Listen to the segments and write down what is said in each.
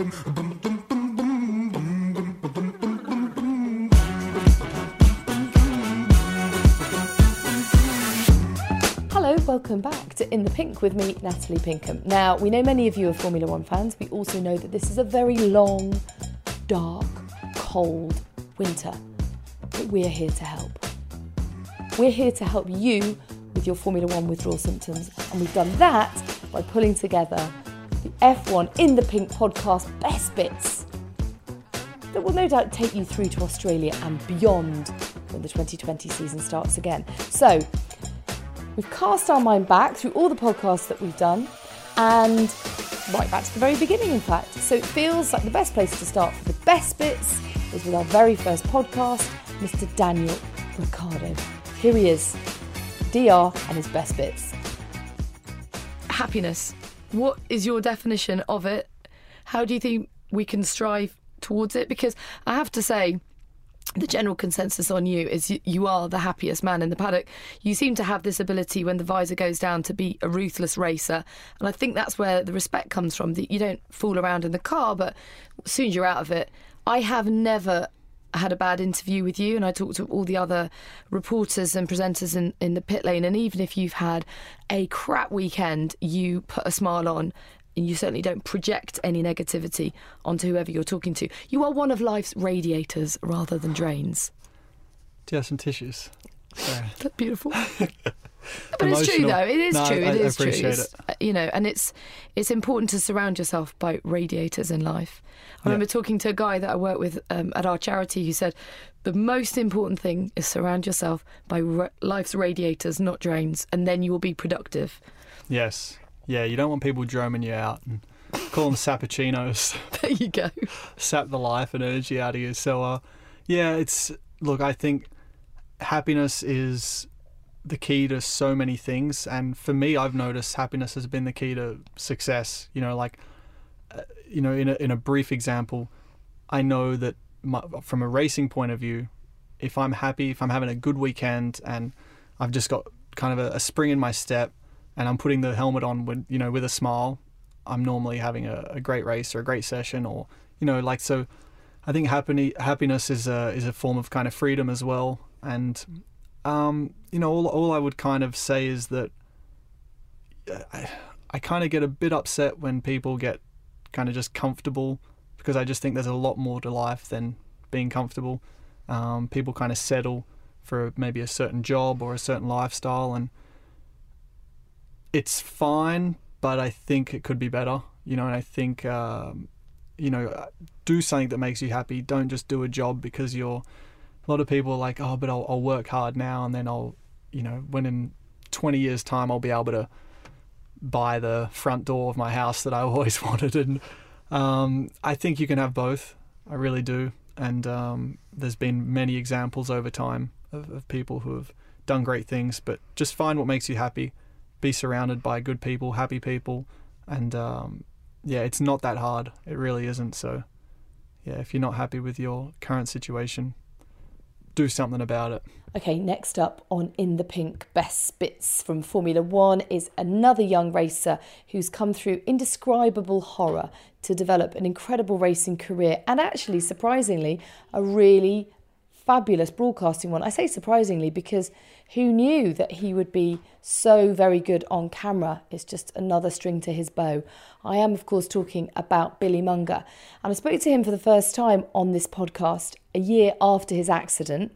Hello, welcome back to In the Pink with me, Natalie Pinkham. Now, we know many of you are Formula One fans. We also know that this is a very long, dark, cold winter. But we're here to help. We're here to help you with your Formula One withdrawal symptoms. And we've done that by pulling together the F1 In the Pink podcast best bits that will no doubt take you through to Australia and beyond when the 2020 season starts again. So, We've cast our mind back through all the podcasts that we've done and right back to the very beginning, in fact. So it feels like the best place to start for the best bits is with our very first podcast, Mr. Daniel Ricciardo. Here he is, DR and his best bits. Happiness. What is your definition of it? How do you think we can strive towards it? Because I have to say, the general consensus on you is you, are the happiest man in the paddock. You seem to have this ability when the visor goes down to be a ruthless racer. And I think that's where the respect comes from that you don't fool around in the car, but as soon as you're out of it, I have never had a bad interview with you and I talked to all the other reporters and presenters in, in the pit lane and even if you've had a crap weekend you put a smile on and you certainly don't project any negativity onto whoever you're talking to. You are one of life's radiators rather than drains. Do you have some tissues? That's beautiful. but it's true though. It is No, true. I- It is true. It's, uh, You know, and it's it's important to surround yourself by radiators in life. I remember talking to a guy that I work with um, at our charity who said the most important thing is surround yourself by life's radiators, not drains, and then you will be productive. Yes. Yeah, you don't want people droning you out and call them sappuccinos, There you go. sap the life and energy out of you. So, uh, yeah, it's look. I think happiness is the key to so many things, and for me, I've noticed happiness has been the key to success. You know, like, uh, you know, in a in a brief example, I know that my, from a racing point of view, if I'm happy, if I'm having a good weekend, and I've just got kind of a, a spring in my step, and I'm putting the helmet on with you know with a smile, I'm normally having a, a great race or a great session, or you know like so. I think happy, happiness is a is a form of kind of freedom as well, and um, you know all all I would kind of say is that uh, I, I kind of get a bit upset when people get kind of just comfortable because I just think there's a lot more to life than being comfortable. Um, people kind of settle for maybe a certain job or a certain lifestyle, and it's fine, but I think it could be better. You know, and I think um, you know, uh, do something that makes you happy. Don't just do a job because you're. A lot of people are like, oh, but I'll, I'll work hard now, and then I'll, you know, when in 20 years' time I'll be able to buy the front door of my house that I always wanted. And um, I think you can have both. I really do. And um, there's been many examples over time of, of people who have done great things. But just find what makes you happy. Be surrounded by good people, happy people, and um, yeah, it's not that hard. It really isn't. So yeah, if you're not happy with your current situation, do something about it. Okay, next up on In the Pink Best Bits from Formula One is another young racer who's come through indescribable horror to develop an incredible racing career and actually, surprisingly, a really fabulous broadcasting one. I say surprisingly because who knew that he would be so very good on camera? It's just another string to his bow. I am, of course, talking about Billy Monger. And I spoke to him for the first time on this podcast a year after his accident.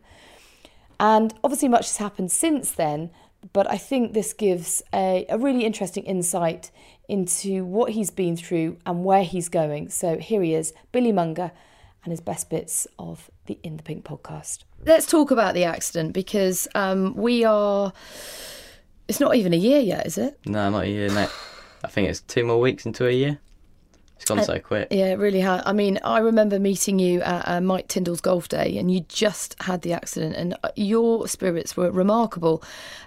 And obviously, much has happened since then, but I think this gives a, a really interesting insight into what he's been through and where he's going. So here he is, Billy Monger, and his best bits of the In the Pink podcast. Let's talk about the accident because um, we are. It's not even a year yet, is it? No, not a year. No. I think it's two more weeks into a year. It's gone so quick. Yeah, it really has. I mean, I remember meeting you at uh, Mike Tindall's golf day, and you just had the accident, and uh, your spirits were remarkable.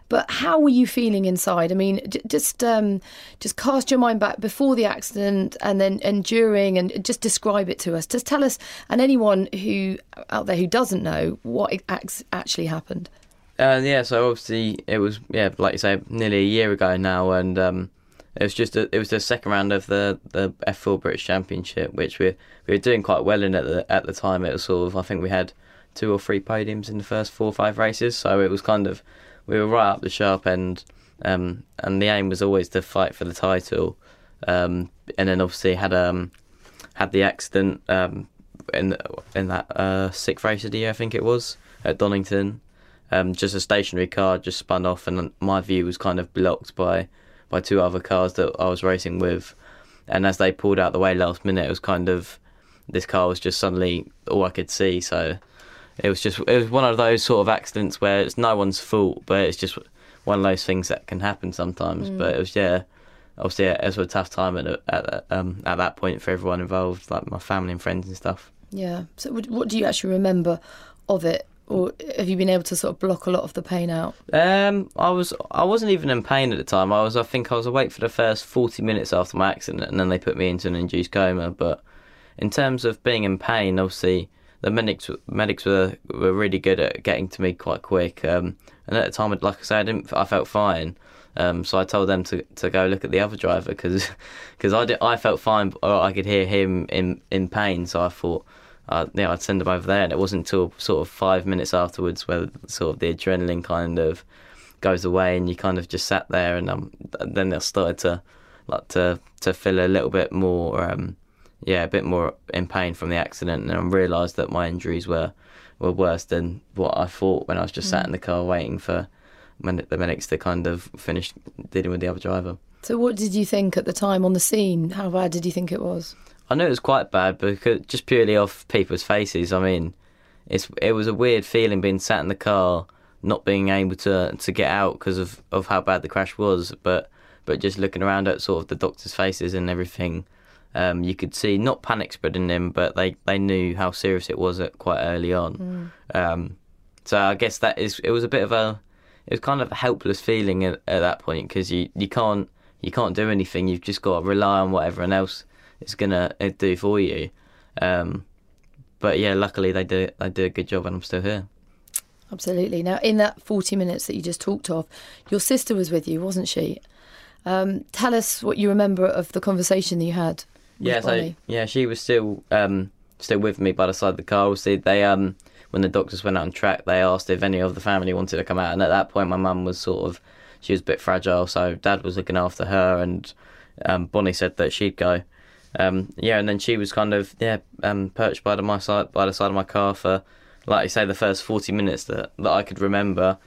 But how were you feeling inside? I mean, j- just um, just cast your mind back before the accident, and then and during, and just describe it to us. Just tell us, and anyone who out there who doesn't know what ex- actually happened. Uh, yeah, so obviously it was yeah, like you say, nearly a year ago now, and um, it was just a, it was the second round of the the F4 British Championship, which we we were doing quite well in at the at the time. It was sort of I think we had two or three podiums in the first four or five races, so it was kind of we were right up the sharp end, um, and the aim was always to fight for the title. Um, and then obviously had um had the accident um, in in that uh, sixth race of the year, I think it was at Donington. Um, just a stationary car just spun off, and my view was kind of blocked by by two other cars that I was racing with. And as they pulled out the way last minute, it was kind of this car was just suddenly all I could see. So it was just it was one of those sort of accidents where it's no one's fault, but it's just one of those things that can happen sometimes. Mm. But it was yeah, obviously it was a tough time at at um, at that point for everyone involved, like my family and friends and stuff. Yeah. So what do you actually remember of it? Or have you been able to sort of block a lot of the pain out? Um, I was I wasn't even in pain at the time. I was I think I was awake for the first forty minutes after my accident, and then they put me into an induced coma. But in terms of being in pain, obviously the medics medics were were really good at getting to me quite quick. Um, and at the time, like I said, I didn't I felt fine. Um, so I told them to, to go look at the other driver because cause I did, I felt fine, or I could hear him in in pain. So I thought uh, yeah, I'd send them over there, and it wasn't until sort of five minutes afterwards where sort of the adrenaline kind of goes away, and you kind of just sat there, and um, then I started to like to to feel a little bit more, um, yeah, a bit more in pain from the accident, and I realised that my injuries were were worse than what I thought when I was just mm. sat in the car waiting for the medics to kind of finish dealing with the other driver. So, what did you think at the time on the scene? How bad did you think it was? I know it was quite bad because just purely off people's faces. I mean, it's it was a weird feeling being sat in the car, not being able to to get out because of, of how bad the crash was. But but just looking around at sort of the doctors' faces and everything, um, you could see not panic spreading in them, but they, they knew how serious it was at quite early on. Mm. Um, so I guess that is it was a bit of a it was kind of a helpless feeling at, at that point because you, you can't you can't do anything. You've just got to rely on what everyone else it's gonna uh, do for you. Um, but yeah, luckily they did they did a good job, and I'm still here. Absolutely. Now, in that 40 minutes that you just talked of, your sister was with you, wasn't she? Um, tell us what you remember of the conversation that you had. yeah, so yeah, she was still um, still with me by the side of the car. See, they um, when the doctors went out on track, they asked if any of the family wanted to come out, and at that point, my mum was sort of she was a bit fragile, so dad was looking after her, and um, Bonnie said that she'd go um, yeah, and then she was kind of yeah um, perched by the my side by the side of my car for like you say the first forty minutes that, that I could remember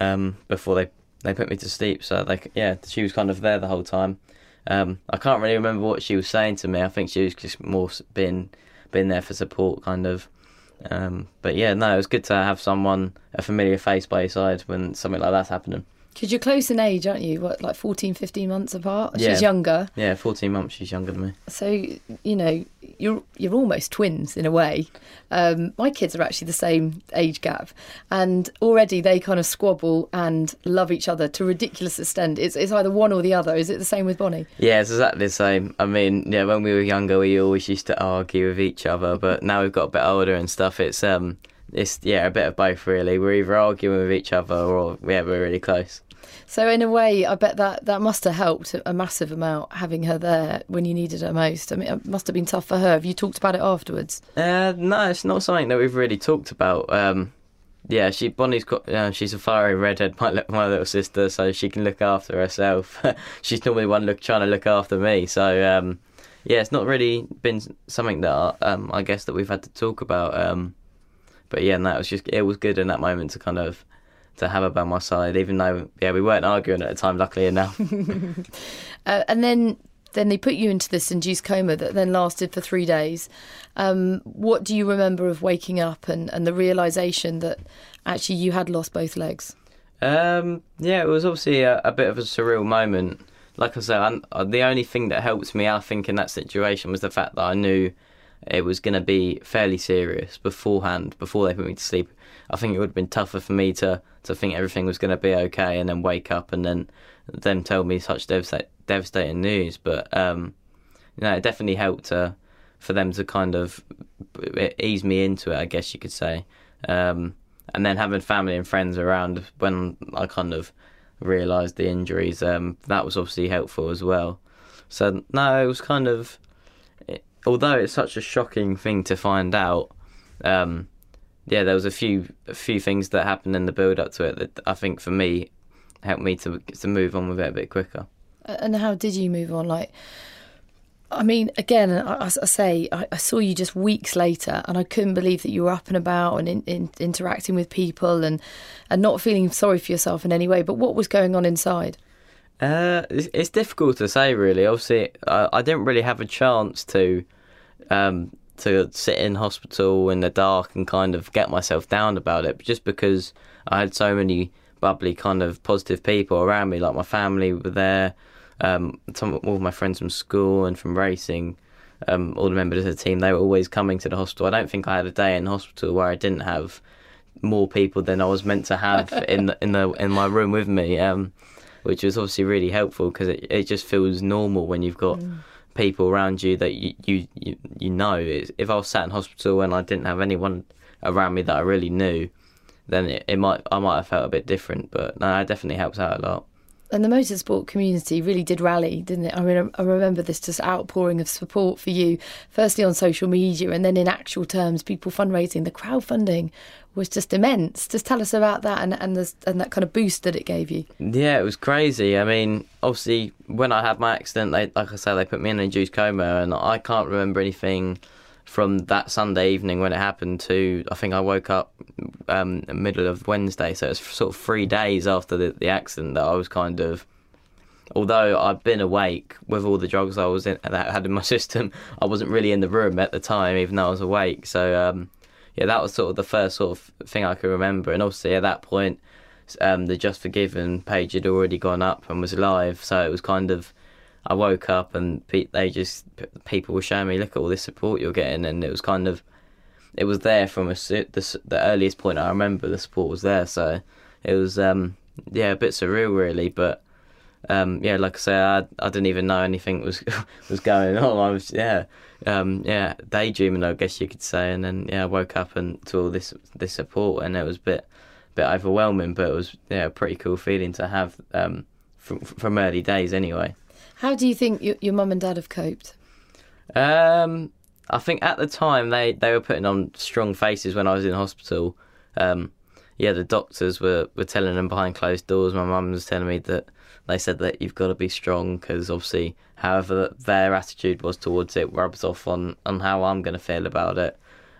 um, before they they put me to sleep. So like yeah, she was kind of there the whole time. Um, I can't really remember what she was saying to me. I think she was just more been been there for support, kind of. Um, but yeah, no, it was good to have someone, a familiar face by your side when something like that's happening. Because you're close in age, aren't you? What, like 14, 15 months apart? Yeah. She's younger. Yeah, 14 months, she's younger than me. So, you know, you're you're almost twins in a way. Um, my kids are actually the same age gap, and already they kind of squabble and love each other to ridiculous extent. It's, it's either one or the other. Is it the same with Bonnie? Yeah, it's exactly the same. I mean, yeah, when we were younger, we always used to argue with each other, but now we've got a bit older and stuff. It's um, it's yeah a bit of both really. We're either arguing with each other or yeah we're really close. So in a way, I bet that that must have helped a massive amount having her there when you needed her most. I mean, it must have been tough for her. Have you talked about it afterwards? Uh, no, it's not something that we've really talked about. Um, yeah, she Bonnie's got. Uh, she's a fiery redhead, my my little sister, so she can look after herself. she's normally one look trying to look after me. So um, yeah, it's not really been something that um, I guess that we've had to talk about. Um, but yeah, and that was just it was good in that moment to kind of to have her by my side, even though yeah we weren't arguing at the time. Luckily enough. Uh, and then then they put you into this induced coma that then lasted for three days. Um, what do you remember of waking up and, and the realization that actually you had lost both legs? Um, yeah, it was obviously a, a bit of a surreal moment. Like I said, I'm, uh, the only thing that helped me, I think, in that situation was the fact that I knew it was going to be fairly serious beforehand, before they put me to sleep. I think it would have been tougher for me to, to think everything was going to be okay and then wake up and then them tell me such devasta- devastating news. But um, you know, it definitely helped uh, for them to kind of ease me into it, I guess you could say. Um, and then having family and friends around when I kind of realised the injuries, um, that was obviously helpful as well. So no, it was kind of, although it's such a shocking thing to find out. Um, yeah, there was a few a few things that happened in the build up to it that I think for me helped me to to move on with it a bit quicker. And how did you move on? Like, I mean, again, I, I say I, I, saw you just weeks later, and I couldn't believe that you were up and about and in, in, interacting with people and and not feeling sorry for yourself in any way. But what was going on inside? Uh, it's, it's difficult to say, really. Obviously, I, I didn't really have a chance to um, to sit in hospital in the dark and kind of get myself down about it, just because I had so many bubbly kind of positive people around me. Like my family were there, um, some all of my friends from school and from racing, um, all the members of the team. They were always coming to the hospital. I don't think I had a day in hospital where I didn't have more people than I was meant to have in the, in the in my room with me, um, which was obviously really helpful because it it just feels normal when you've got. Mm people around you that you you you, know. If I was sat in hospital and I didn't have anyone around me that I really knew, then it, it might I might have felt a bit different. But no, it definitely helps out a lot. And the motorsport community really did rally, didn't it? I mean, I remember this just outpouring of support for you, firstly on social media and then in actual terms, people fundraising. The crowdfunding was just immense. Just tell us about that and and, the, and that kind of boost that it gave you. Yeah, it was crazy. I mean, obviously, when I had my accident, they, like I said, they put me in a induced coma, and I can't remember anything from that Sunday evening when it happened to I think I woke up um, middle of Wednesday, so it was sort of three days after the, the accident that I was kind of. Although I'd been awake with all the drugs I was in that I had in my system, I wasn't really in the room at the time, even though I was awake. So um, yeah, that was sort of the first sort of thing I could remember. And obviously at that point, um, the JustGiving page had already gone up and was live, so it was kind of I woke up and pe- they just people were showing me, look at all this support you're getting, and it was kind of it was there from a, the, the earliest point I remember. The support was there, so it was um, yeah a bit surreal really, but. Um, yeah, like I say, I, I didn't even know anything was was going on. I was yeah, um, yeah, daydreaming, I guess you could say. And then yeah, I woke up and to all this this support, and it was a bit bit overwhelming, but it was yeah a pretty cool feeling to have um, from from early days anyway. How do you think your, your mum and dad have coped? Um, I think at the time they, they were putting on strong faces when I was in hospital. Um, yeah, the doctors were, were telling them behind closed doors. My mum was telling me that they said that you've got to be strong because obviously, however their attitude was towards it rubs off on, on how I'm going to feel about it.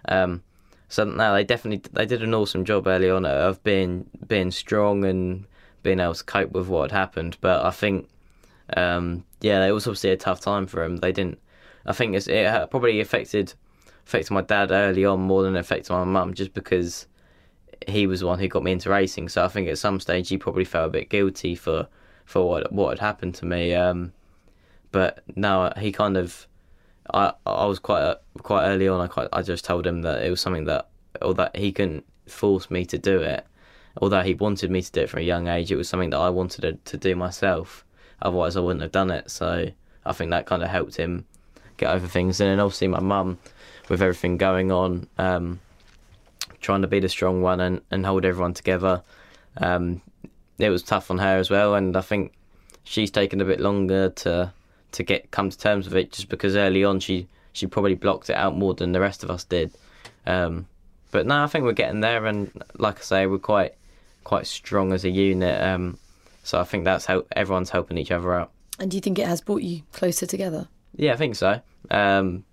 Um, so no, they definitely they did an awesome job early on of being being strong and being able to cope with what had happened. But I think um, yeah, it was obviously a tough time for him. They didn't. I think it probably affected affected my dad early on more than it affected my mum, just because he was the one who got me into racing. So I think at some stage he probably felt a bit guilty for for what what had happened to me. Um, but no, he kind of. I I was quite quite early on. I quite I just told him that it was something that or that he couldn't force me to do it. Although he wanted me to do it from a young age, it was something that I wanted to, to do myself. Otherwise, I wouldn't have done it. So I think that kind of helped him get over things. And then obviously my mum, with everything going on, um, trying to be the strong one and, and hold everyone together. Um, it was tough on her as well, and I think she's taken a bit longer to to get come to terms with it, just because early on she she probably blocked it out more than the rest of us did. Um, but no, I think we're getting there, and like I say, we're quite quite strong as a unit. Um, so I think that's how everyone's helping each other out. And do you think it has brought you closer together? Yeah, I think so. Um,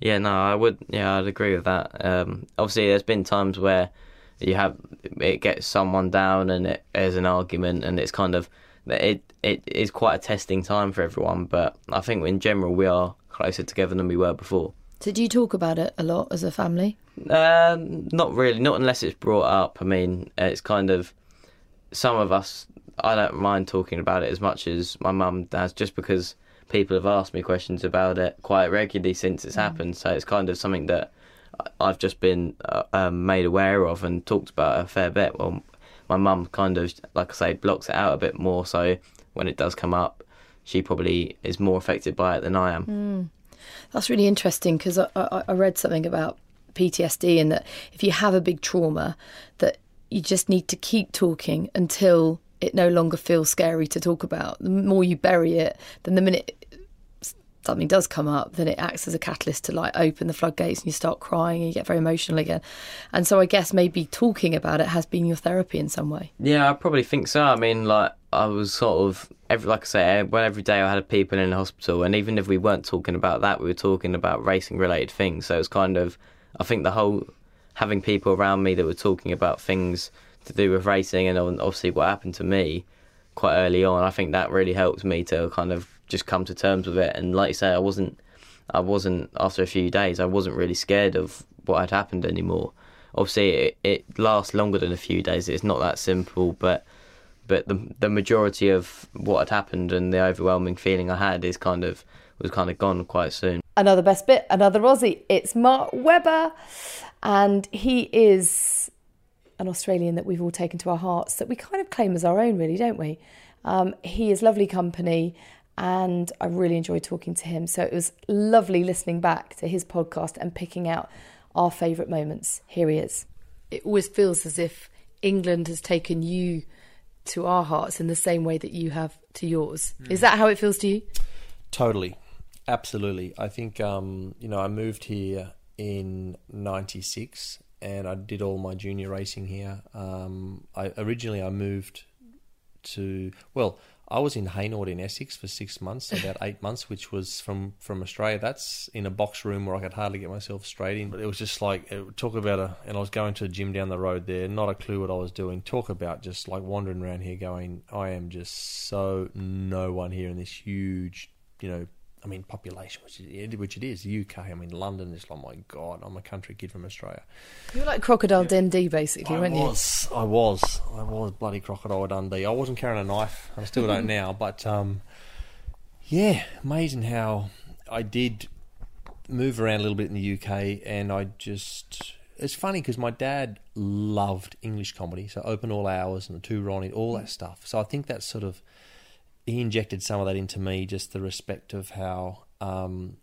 yeah, no, I would. Yeah, I'd agree with that. Um, obviously, there's been times where you have it gets someone down and it, there's an argument, and it's kind of it it is quite a testing time for everyone. But I think in general we are closer together than we were before. So do you talk about it a lot as a family? Um, not really, not unless it's brought up. I mean, it's kind of some of us. I don't mind talking about it as much as my mum does, just because people have asked me questions about it quite regularly since it's happened. So it's kind of something that I've just been uh, um, made aware of and talked about a fair bit. Well, my mum kind of, like I say, blocks it out a bit more. So when it does come up, she probably is more affected by it than I am. That's really interesting because I, I, I read something about PTSD and that if you have a big trauma, that you just need to keep talking until it no longer feels scary to talk about. The more you bury it, then the minute something does come up, then it acts as a catalyst to like open the floodgates and you start crying and you get very emotional again. And so I guess maybe talking about it has been your therapy in some way. Yeah, I probably think so. I mean, like I was sort of every like I say, well, every day I had people in the hospital, and even if we weren't talking about that, we were talking about racing related things. So it's kind of, I think the whole having people around me that were talking about things to do with racing, and obviously what happened to me quite early on. I think that really helped me to kind of just come to terms with it. And like you say, I wasn't, I wasn't after a few days, I wasn't really scared of what had happened anymore. Obviously, it, it lasts longer than a few days. It's not that simple, but but the the majority of what had happened and the overwhelming feeling I had is kind of was kind of gone quite soon. Another best bit, another Aussie. It's Mark Webber, and he is an Australian that we've all taken to our hearts, that we kind of claim as our own, really, don't we? Um, he is lovely company, and I really enjoyed talking to him. So it was lovely listening back to his podcast and picking out our favourite moments. Here he is. It always feels as if England has taken you to our hearts in the same way that you have to yours. Is that how it feels to you? Totally, absolutely. I think um, you know I moved here in '96 and I did all my junior racing here. Um, I originally I moved to well, I was in Hainault in Essex for six months, about eight months, which was from from Australia. That's in a box room where I could hardly get myself straight in. But it was just like it, talk about a, and I was going to a gym down the road there, not a clue what I was doing. Talk about just like wandering around here, going, I am just so no one here in this huge, you know. I mean, population, which is, which it is, the UK. I mean, London is like, my God, I'm a country kid from Australia. You're like Crocodile Dundee, basically, I weren't you? was, I was, I was bloody crocodile Dundee. I wasn't carrying a knife. I still don't now, but um, yeah, amazing how I did move around a little bit in the UK, and I just. It's funny because my dad loved English comedy, so Open All Hours and the Two Ronnie, all that stuff. So I think that's sort of he injected some of that into me, just the respect of how. Um,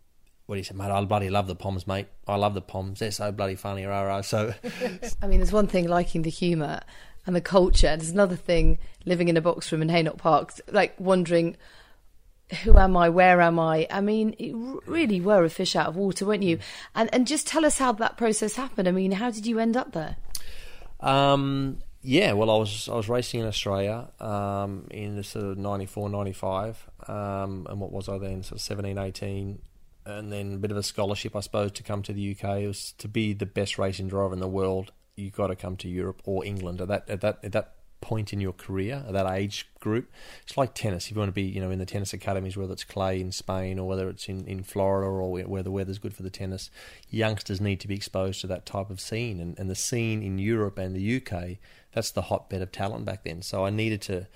what he said, mate, I bloody love the Poms, mate. I love the Poms. They're so bloody funny, rah rah. So I mean, there's one thing liking the humour and the culture. There's another thing living in a box room in Hainault Park, like wondering, who am I? Where am I? I mean, you really were a fish out of water, weren't you? And and just tell us how that process happened. I mean, how did you end up there? Um, yeah, well, I was I was racing in Australia um, in the sort of 94, 95. Um, and what was I then? Sort of 17, 18. And then a bit of a scholarship, I suppose, to come to the UK. It was to be the best racing driver in the world. You got to come to Europe or England at that at that at that point in your career, at that age group. It's like tennis. If you want to be, you know, in the tennis academies, whether it's clay in Spain or whether it's in, in Florida or where the weather's good for the tennis, youngsters need to be exposed to that type of scene. And, and the scene in Europe and the UK, that's the hotbed of talent back then. So I needed to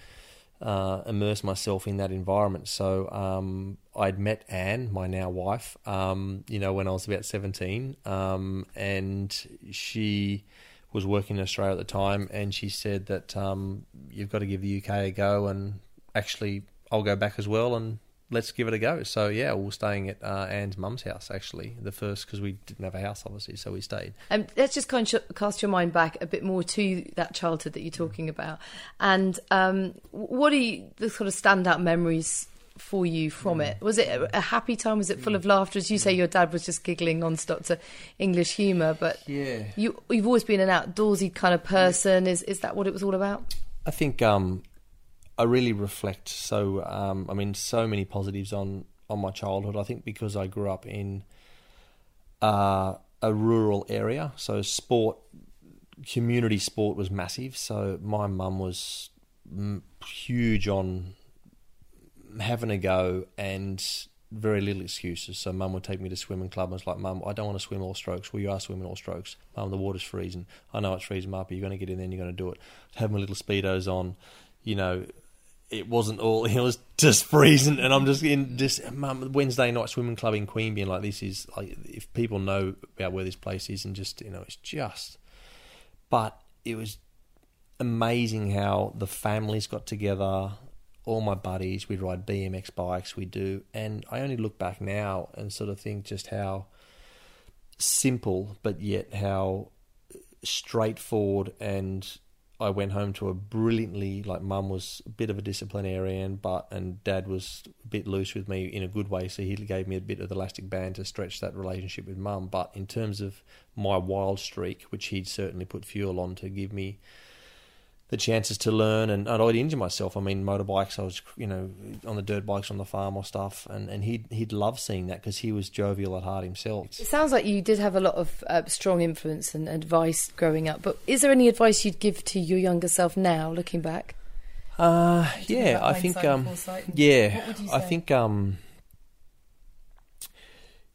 uh, immerse myself in that environment. So um, I'd met Anne, my now wife, um, you know, when I was about 17, um, and she was working in Australia at the time, and she said that um, you've got to give the UK a go, and actually I'll go back as well, and let's give it a go. So yeah, we were staying at uh, Anne's mum's house actually, the first because we didn't have a house obviously, so we stayed. Um, let's just kind of cast your mind back a bit more to that childhood that you're talking about, and um, what are you, the sort of standout memories for you from it? Was it a, happy time? Was it full of laughter? As you say, your dad was just giggling non-stop to English humour, but Yeah. you you've always been an outdoorsy kind of person. Is is that what it was all about? I think um, I really reflect. So um, I mean, so many positives on on my childhood. I think because I grew up in uh, a rural area, so sport, community sport was massive. So my mum was huge on having a go and very little excuses. So mum would take me to swimming club and was like, Mum, I don't want to swim all strokes. Well, you are swimming all strokes. Mum, the water's freezing. I know it's freezing, Mum, but you're going to get in there and you're going to do it. Have my little speedos on, you know. It wasn't all. It was just freezing, and I'm just in this Wednesday night swimming club in Queanbeyan Like this is like if people know about where this place is, and just you know, it's just. But it was amazing how the families got together. All my buddies, we'd ride BMX bikes, we do, and I only look back now and sort of think just how simple, but yet how straightforward. And I went home to a brilliantly like mum was a bit of a disciplinarian, but and dad was a bit loose with me in a good way, so he gave me a bit of elastic band to stretch that relationship with mum. But in terms of my wild streak, which he'd certainly put fuel on to give me the chances to learn and I'd already injure myself. I mean, motorbikes, I was, you know, on the dirt bikes on the farm or stuff. And, and he'd, he'd love seeing that because he was jovial at heart himself. It sounds like you did have a lot of uh, strong influence and advice growing up. But is there any advice you'd give to your younger self now, looking back? Uh, yeah, I think, um, yeah, What would you I think, um,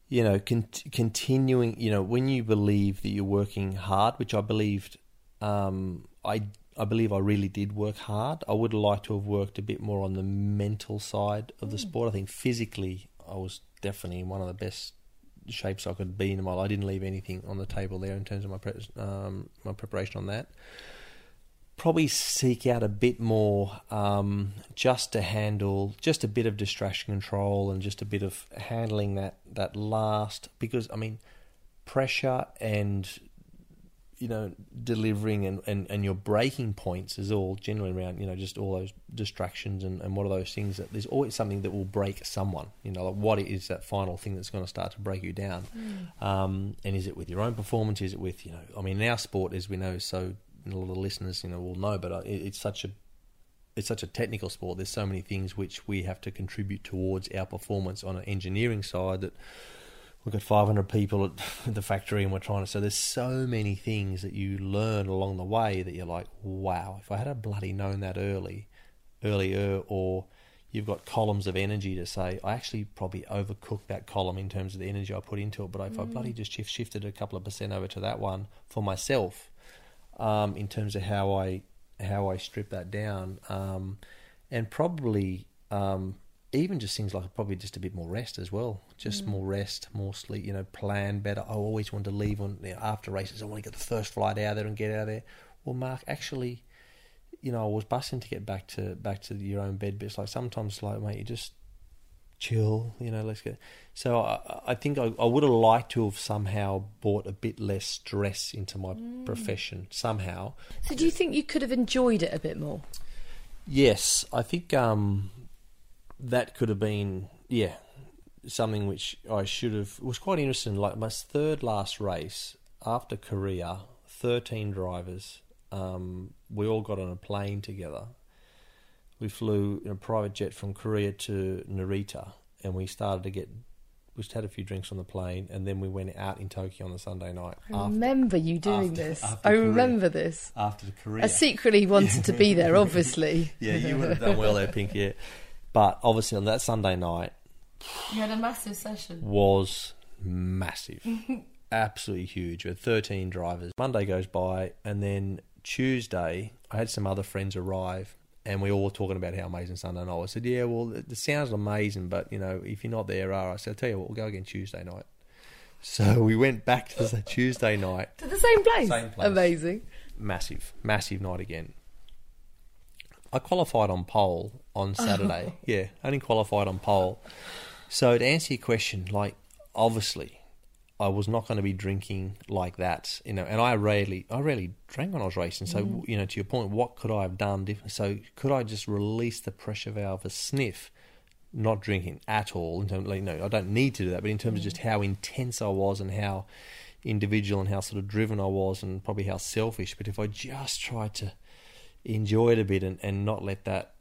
you know, con- continuing, you know, when you believe that you're working hard, which I believed, um, I, I believe I really did work hard. I would like to have worked a bit more on the mental side of the sport. I think physically, I was definitely in one of the best shapes I could be in life. I didn't leave anything on the table there in terms of my pre- um, my preparation on that probably seek out a bit more um, just to handle just a bit of distraction control and just a bit of handling that that last because I mean pressure and you know delivering and, and, and your breaking points is all generally around you know just all those distractions and, and what are those things that there's always something that will break someone you know like what is that final thing that's going to start to break you down. Um, and is it with your own performance? Is it with you know I mean our sport as we know so a lot of listeners you know will know but uh, it, it's such a it's such a technical sport. There's so many things which we have to contribute towards our performance on an engineering side that we've got 500 people at the factory and we're trying to so there's so many things that you learn along the way that you're like wow if i had a bloody known that early earlier or you've got columns of energy to say i actually probably overcooked that column in terms of the energy i put into it but if i bloody just shift, shifted a couple of percent over to that one for myself um, in terms of how i how i strip that down um, and probably um, even just things like probably just a bit more rest as well. Just more rest, more sleep. You know, plan better. I always want to leave on you know, after races. I want to get the first flight out there and get out of there. Well, Mark, actually, you know, I was bussing to get back to back to your own bed. But it's like sometimes, like mate, you just chill. You know, let's get. So I, I think I, I would have liked to have somehow brought a bit less stress into my profession somehow. So, do you think you could have enjoyed it a bit more? Yes, I think um, that could have been yeah something which I should have. It was quite interesting. Like my third last race after Korea, thirteen drivers. Um, we all got on a plane together. We flew in a private jet from Korea to Narita, and we started to get. We just had a few drinks on the plane, and then we went out in Tokyo on the Sunday night. I remember you doing after- this. after I Korea. remember this. after the Korea. I secretly wanted to be there, obviously. yeah, you would have done well there, Pink. Yeah, but obviously on that Sunday night, You had a massive session. was massive. Absolutely huge. We had 13 drivers. Monday goes by, and then Tuesday, I had some other friends arrive, and we all were talking about how amazing Sunday night was. I said, Yeah, well, it, it sounds amazing, but, you know, if you're not there, are I said, I'll tell you what, we'll go again Tuesday night. So we went back to the Tuesday night. To the same place. Same place. Amazing. Massive, massive night again. I qualified on pole, on oh. Saturday. yeah, only qualified on pole. So to answer your question, like obviously, I was not going to be drinking like that, you know. And I rarely, I rarely drank when I was racing. So mm. you know, to your point, what could I have done different? So could I just release the pressure valve a sniff? Not drinking at all. In terms, like, no, I don't need to do that. But in terms of just mm. how intense I was and how individual and how sort of driven I was, and probably how selfish. But if I just tried to enjoy it a bit and, and not let that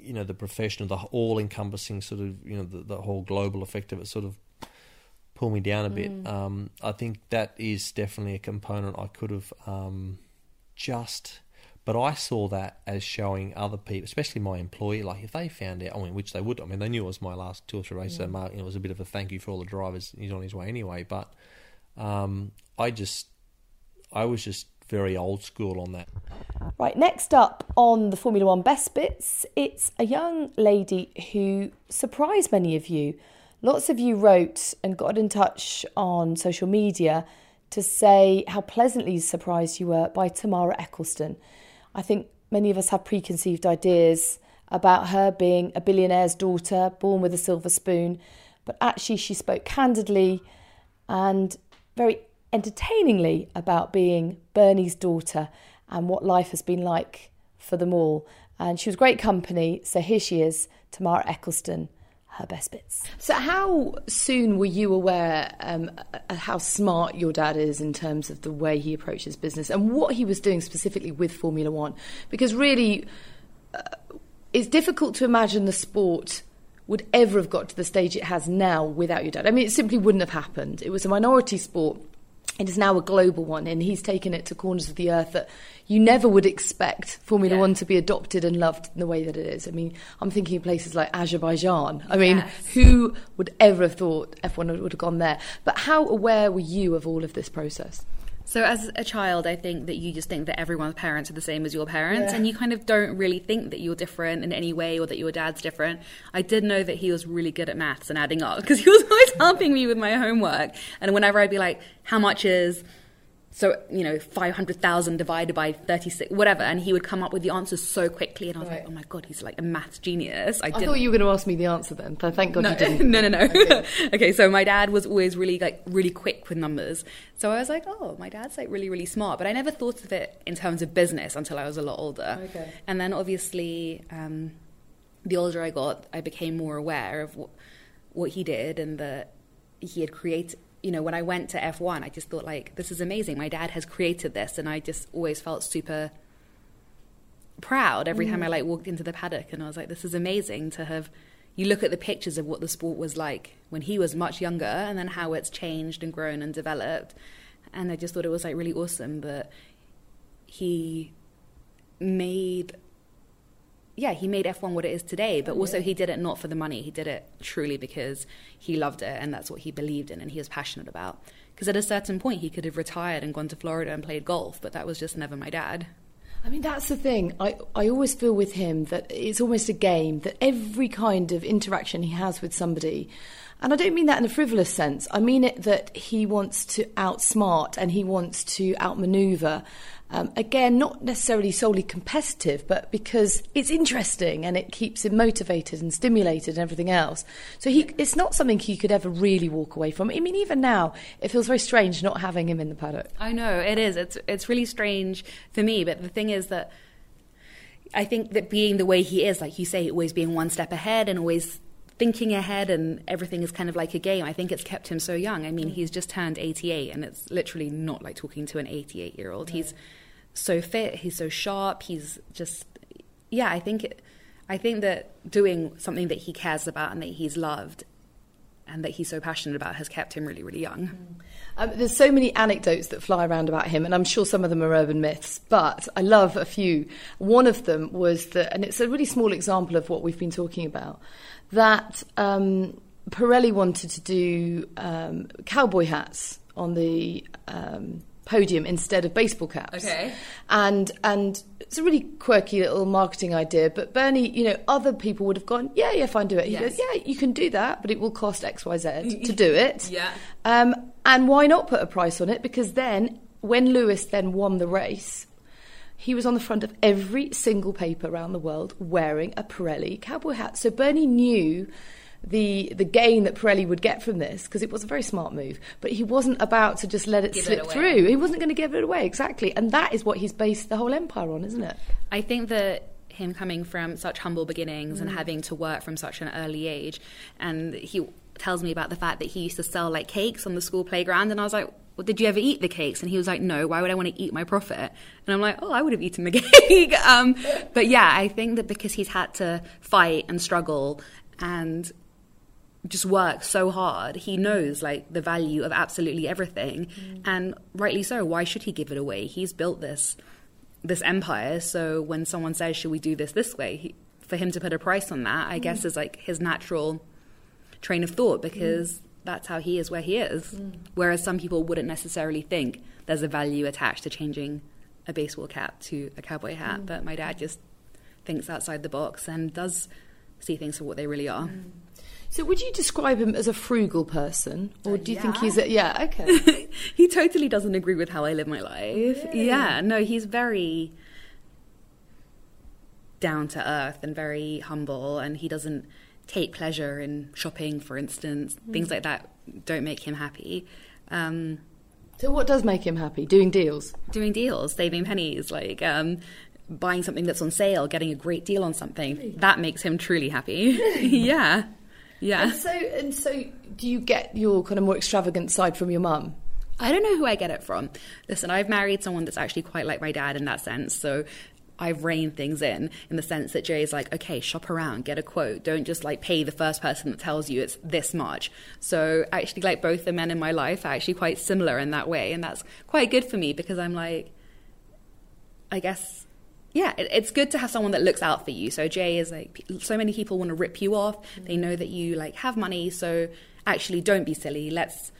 you know the professional the all encompassing sort of you know the, the whole global effect of it sort of pull me down a bit. Um, i think that is definitely a component i could have um, just but i saw that as showing other people especially my employee like if they found out i mean which they would i mean they knew it was my last two or three races so Mark, you know, it was a bit of a thank you for all the drivers he's on his way anyway but um, i just i was just very old school on that Right, next up on the Formula One Best Bits, it's a young lady who surprised many of you. Lots of you wrote and got in touch on social media to say how pleasantly surprised you were by Tamara Eccleston. I think many of us have preconceived ideas about her being a billionaire's daughter, born with a silver spoon, but actually she spoke candidly and very entertainingly about being Bernie's daughter and what life has been like for them all. And she was great company. So here she is, Tamara Eccleston, her best bits. So, how soon were you aware um, how smart your dad is in terms of the way he approaches business and what he was doing specifically with Formula One? Because really, uh, it's difficult to imagine the sport would ever have got to the stage it has now without your dad. I mean, it simply wouldn't have happened. It was a minority sport. It is now a global one, and he's taken it to corners of the earth that you never would expect Formula Yeah. One to be adopted and loved in the way that it is. I mean, I'm thinking of places like Azerbaijan. I mean, Yes. who would ever have thought F1 would would have gone there? But how aware were you of all of this process? So, as a child, I think that you just think that everyone's parents are the same as your parents, Yeah. and you kind of don't really think that you're different in any way or that your dad's different. I did know that he was really good at maths and adding up because he was always helping me with my homework. And whenever I'd be like, How much is so you know 500,000 divided by 36 whatever and he would come up with the answers so quickly and I was Right. like oh my god he's like a math genius I, I thought you were going to ask me the answer then. but Thank God no, you didn't. no, no, no. Okay. Okay. so my dad was always really like really quick with numbers. So I was like, oh, my dad's like really, really smart. But I never thought of it in terms of business until I was a lot older. Okay. And then obviously, um, the older I got, I became more aware of what, what he did and that he had created. You know, when I went to F1, I just thought like, this is amazing. My dad has created this, and I just always felt super proud every time I mm. like walked into the paddock and I was like, this is amazing to have. You look at the pictures of what the sport was like when he was much younger, and then how it's changed and grown and developed, and I just thought it was like really awesome that he made. Yeah, he made F1 what it is today, but also he did it not for the money. He did it truly because he loved it and that's what he believed in and he was passionate about. Because at a certain point, he could have retired and gone to Florida and played golf, but that was just never my dad. I mean, that's the thing. I, I always feel with him that it's almost a game, that every kind of interaction he has with somebody, and I don't mean that in a frivolous sense, I mean it that he wants to outsmart and he wants to outmaneuver. Um, again, not necessarily solely competitive, but because it's interesting and it keeps him motivated and stimulated and everything else. So he, it's not something he could ever really walk away from. I mean, even now, it feels very strange not having him in the paddock. I know it is. It's it's really strange for me, but the thing is that I think that being the way he is, like you say, always being one step ahead and always thinking ahead and everything is kind of like a game. I think it's kept him so young. I mean, he's just turned 88 and it's literally not like talking to an 88 year old. He's so fit, he's so sharp, he's just yeah, I think it, I think that doing something that he cares about and that he's loved and that he's so passionate about has kept him really really young. Um, there's so many anecdotes that fly around about him, and I'm sure some of them are urban myths, but I love a few. One of them was that, and it's a really small example of what we've been talking about, that um, Pirelli wanted to do um, cowboy hats on the um, podium instead of baseball caps. Okay. And and it's a really quirky little marketing idea. But Bernie, you know, other people would have gone, yeah, yeah, fine, do it. He Yes. goes, yeah, you can do that, but it will cost X, Y, Z to do it. Yeah. Um, and why not put a price on it? Because then, when Lewis then won the race, he was on the front of every single paper around the world wearing a Pirelli cowboy hat. So Bernie knew the the gain that Pirelli would get from this because it was a very smart move. But he wasn't about to just let it Give slip away. through. He wasn't going to give it away exactly, and that is what he's based the whole empire on, isn't it? I think that him coming from such humble beginnings and having to work from such an early age, and he tells me about the fact that he used to sell like cakes on the school playground, and I was like. Well, did you ever eat the cakes? And he was like, No. Why would I want to eat my profit? And I'm like, Oh, I would have eaten the cake. um, but yeah, I think that because he's had to fight and struggle and just work so hard. He knows like the value of absolutely everything, mm. and rightly so. Why should he give it away? He's built this this empire. So when someone says, "Should we do this this way?" He, for him to put a price on that, I mm. guess is like his natural train of thought because mm. that's how he is where he is. Whereas some people wouldn't necessarily think there's a value attached to changing a baseball cap to a cowboy hat, but my dad just thinks outside the box and does see things for what they really are. So would you describe him as a frugal person, or do you think he's a yeah? Okay. he totally doesn't agree with how I live my life. Yeah, no, he's very down to earth and very humble, and he doesn't take pleasure in shopping, for instance. Things like that don't make him happy. Um, so what does make him happy? Doing deals. doing deals, saving pennies, like um, buying something that's on sale, getting a great deal on something. That makes him truly happy. yeah, yeah. And so and so, do you get your kind of more extravagant side from your mum? I don't know who I get it from. Listen, I've married someone that's actually quite like my dad in that sense. So I've reined things in, in the sense that Jay's like, okay, shop around, get a quote. Don't just like pay the first person that tells you it's this much. So actually, like both the men in my life are actually quite similar in that way. And that's quite good for me because I'm like, I guess, yeah, it, it's good to have someone that looks out for you. So Jay is like, so many people want to rip you off. Mm-hmm. They know that you like have money. So actually, don't be silly. Let's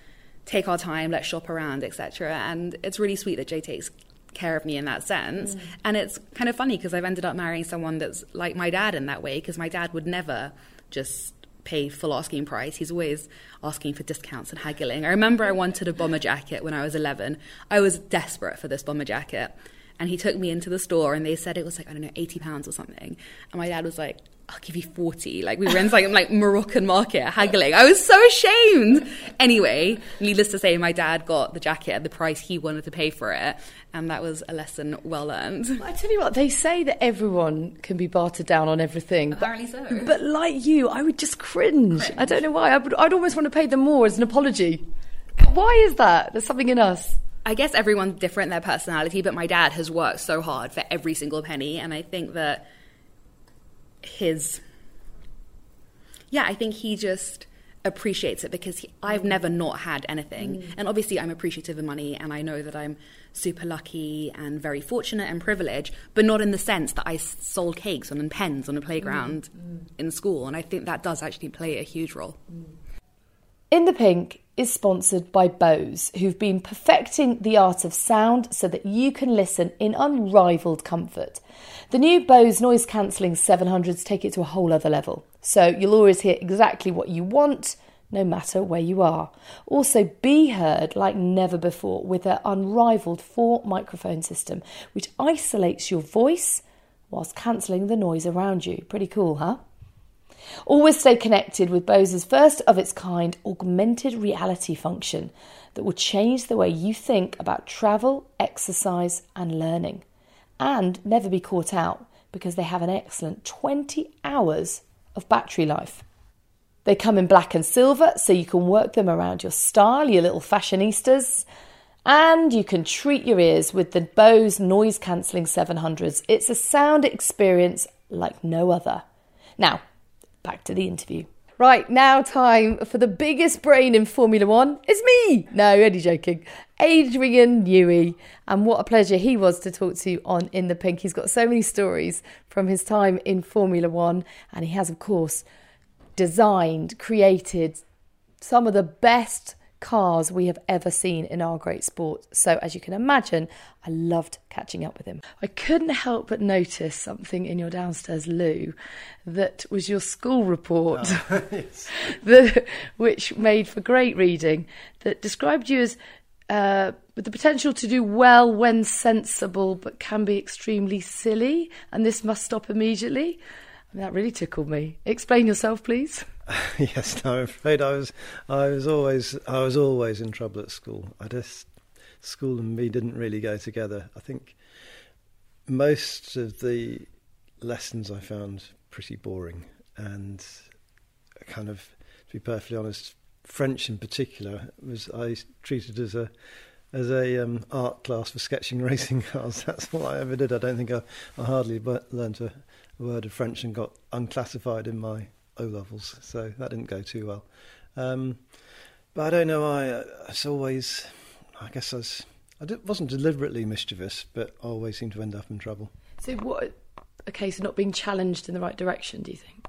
take our time. Let's shop around, etc. And it's really sweet that Jay takes care of me in that sense. Mm. And it's kind of funny because I've ended up marrying someone that's like my dad in that way. Because my dad would never just pay full asking price. He's always asking for discounts and haggling. I remember I wanted a bomber jacket when I was 11. I was desperate for this bomber jacket. And he took me into the store and they said it was like, I don't know, 80 pounds or something. And my dad was like, I'll give you 40. Like we were in like, like Moroccan market haggling. I was so ashamed. Anyway, needless to say, my dad got the jacket at the price he wanted to pay for it. And that was a lesson well learned. I tell you what, they say that everyone can be bartered down on everything. but- Apparently so. But like you, I would just cringe. I don't know why. I would, I'd almost want to pay them more as an apology. Why is that? There's something in us. I guess everyone's different, their personality, but my dad has worked so hard for every single penny, and I think that his. Yeah, I think he just appreciates it because he, I've never not had anything. Mm. And obviously, I'm appreciative of money, and I know that I'm super lucky and very fortunate and privileged, but not in the sense that I sold cakes and pens on a playground mm. Mm. in school. And I think that does actually play a huge role. In the Pink is sponsored by Bose, who've been perfecting the art of sound so that you can listen in unrivaled comfort. The new Bose noise cancelling 700s take it to a whole other level, so you'll always hear exactly what you want, no matter where you are. Also, be heard like never before with their unrivaled four microphone system, which isolates your voice whilst cancelling the noise around you. Pretty cool, huh? Always stay connected with Bose's first of its kind augmented reality function that will change the way you think about travel, exercise, and learning. And never be caught out because they have an excellent 20 hours of battery life. They come in black and silver so you can work them around your style, your little fashionistas. And you can treat your ears with the Bose noise cancelling 700s. It's a sound experience like no other. Now, back to the interview. Right, now time for the biggest brain in Formula One. It's me! No, only joking. Adrian Newey. And what a pleasure he was to talk to on In the Pink. He's got so many stories from his time in Formula One. And he has, of course, designed, created some of the best cars we have ever seen in our great sport. So, as you can imagine, I loved catching up with him. I couldn't help but notice something in your downstairs loo that was your school report, that, which made for great reading, that described you as uh, with the potential to do well when sensible, but can be extremely silly, and this must stop immediately. I mean, that really tickled me. Explain yourself, please. yes, no, I'm afraid I was, I was always, I was always in trouble at school. I just, school and me didn't really go together. I think most of the lessons I found pretty boring, and kind of, to be perfectly honest, French in particular was I treated as a as a um, art class for sketching racing cars. That's all I ever did. I don't think I, I hardly learned a, a word of French and got unclassified in my O levels, so that didn't go too well. Um, but I don't know. I, I always, I guess I was, I wasn't deliberately mischievous, but I always seemed to end up in trouble. So, what a case of not being challenged in the right direction? Do you think?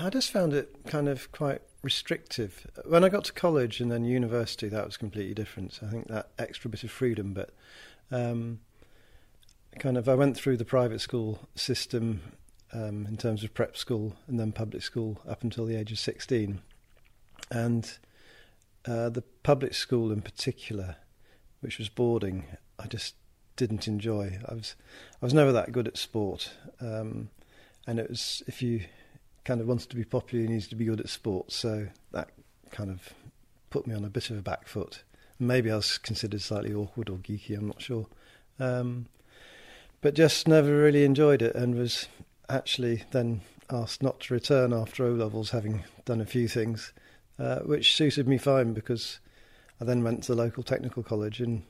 I just found it kind of quite restrictive. When I got to college and then university, that was completely different. So I think that extra bit of freedom, but um, kind of I went through the private school system um, in terms of prep school and then public school up until the age of 16. And uh, the public school in particular, which was boarding, I just didn't enjoy. I was I was never that good at sport, um, and it was if you kind of wanted to be popular, you needed to be good at sport. So that kind of put me on a bit of a back foot. Maybe I was considered slightly awkward or geeky. I'm not sure, um, but just never really enjoyed it, and was actually then asked not to return after O levels, having done a few things, uh, which suited me fine because I then went to the local technical college and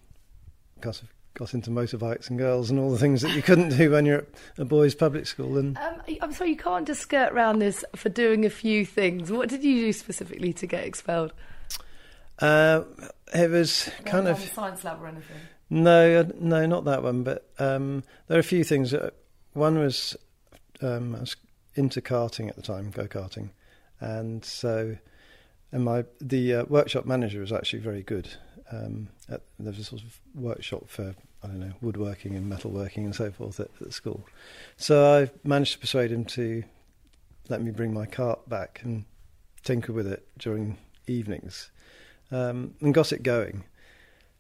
got, got into motorbikes and girls and all the things that you couldn't do when you're at a boys' public school. And um, I'm sorry, you can't just skirt around this for doing a few things. What did you do specifically to get expelled? Uh, it was kind of science lab or anything. No, uh, no, not that one. But um, there are a few things. One was um, I was into karting at the time, go karting, and so and my the uh, workshop manager was actually very good. Um, at, there was a sort of workshop for I don't know woodworking and metalworking and so forth at, at school. So I managed to persuade him to let me bring my cart back and tinker with it during evenings, um, and got it going,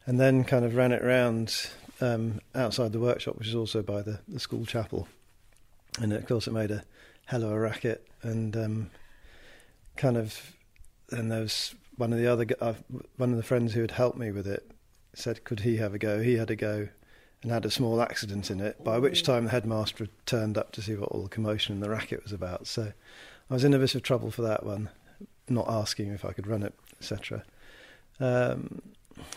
and then kind of ran it around um, outside the workshop, which is also by the, the school chapel and of course it made a hell of a racket. And um, kind of and there was one of the other uh, one of the friends who had helped me with it said could he have a go? He had a go and had a small accident in it by which time the headmaster had turned up to see what all the commotion and the racket was about. So I was in a bit of trouble for that one not asking if I could run it etc um,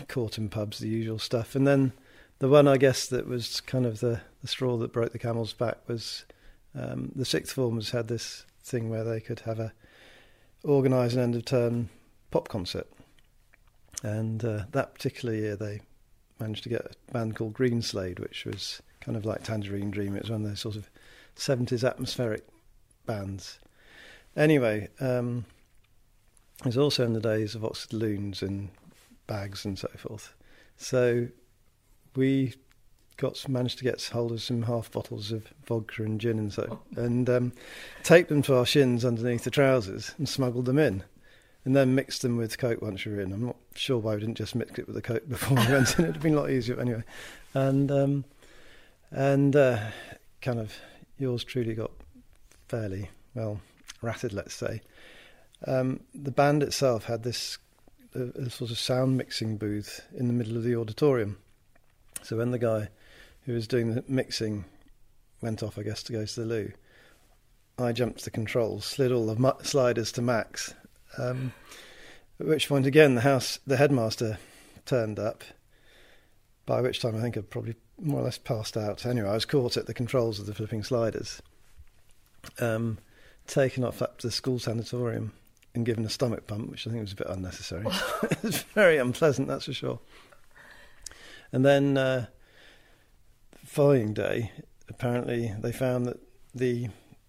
caught in pubs the usual stuff. And then the one I guess that was kind of the, the straw that broke the camel's back was um, the sixth formers had this thing where they could have a organise an end of term pop concert, and uh, that particular year they managed to get a band called Greenslade, which was kind of like Tangerine Dream. It was one of those sort of seventies atmospheric bands. Anyway, um, it was also in the days of Oxford Loons and bags and so forth. So we got managed to get hold of some half bottles of vodka and gin and so, and um, taped them to our shins underneath the trousers and smuggled them in, and then mixed them with coke once we were in. I'm not sure why we didn't just mix it with the coke before we went in. It'd have been a lot easier anyway, and um, and uh, kind of yours truly got fairly well ratted, let's say. Um, the band itself had this uh, a sort of sound mixing booth in the middle of the auditorium. So when the guy who was doing the mixing went off, I guess, to go to the loo. I jumped the controls, slid all the sliders to max. Um, at which point, again, the house, the headmaster turned up. By which time, I think I'd probably more or less passed out. Anyway, I was caught at the controls of the flipping sliders, um, taken off up to the school sanatorium, and given a stomach pump, which I think was a bit unnecessary. it was very unpleasant, that's for sure. And then uh, following day, apparently they found that the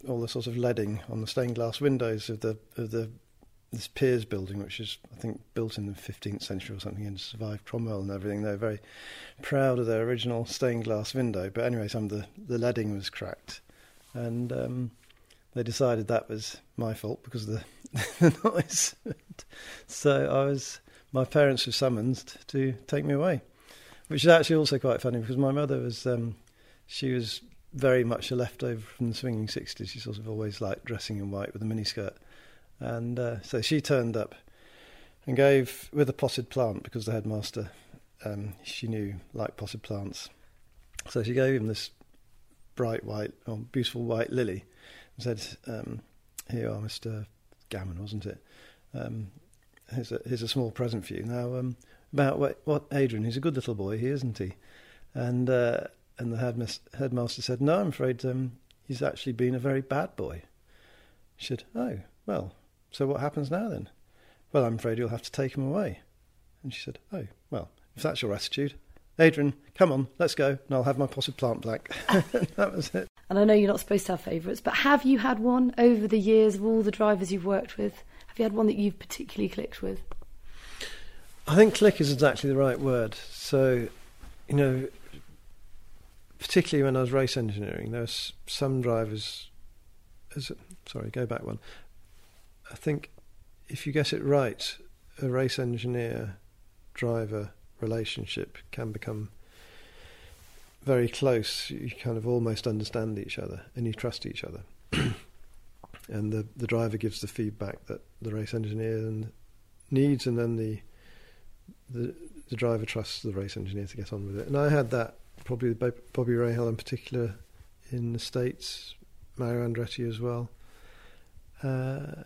all the sort of leading on the stained glass windows of the of the this Piers building, which is I think built in the 15th century or something, and survived Cromwell and everything. They're very proud of their original stained glass window. But anyway, some of the the leading was cracked, and um, they decided that was my fault because of the, the noise. so I was my parents were summoned to take me away, which is actually also quite funny because my mother was um, she was very much a leftover from the swinging 60s. She sort of always liked dressing in white with a miniskirt. And uh, so she turned up and gave, with a potted plant, because the headmaster, um, she knew, liked potted plants. So she gave him this bright white, or beautiful white lily and said, um, Here are Mr. Gammon, wasn't it? Um, here's, a, here's a small present for you. Now, um, about what, what Adrian, he's a good little boy, he isn't he? And uh, and the headmaster said, No, I'm afraid um, he's actually been a very bad boy. She said, Oh, well, so what happens now then? Well, I'm afraid you'll have to take him away. And she said, Oh, well, if that's your attitude, Adrian, come on, let's go, and I'll have my potted plant black. that was it. And I know you're not supposed to have favourites, but have you had one over the years of all the drivers you've worked with? Have you had one that you've particularly clicked with? I think click is exactly the right word. So, you know, particularly when I was race engineering, there was some drivers. Sorry, go back one. I think if you get it right, a race engineer driver relationship can become very close. You kind of almost understand each other and you trust each other. and the the driver gives the feedback that the race engineer needs, and then the the the driver trusts the race engineer to get on with it. And I had that probably Bobby Rahal in particular in the States, Mario Andretti as well. Uh,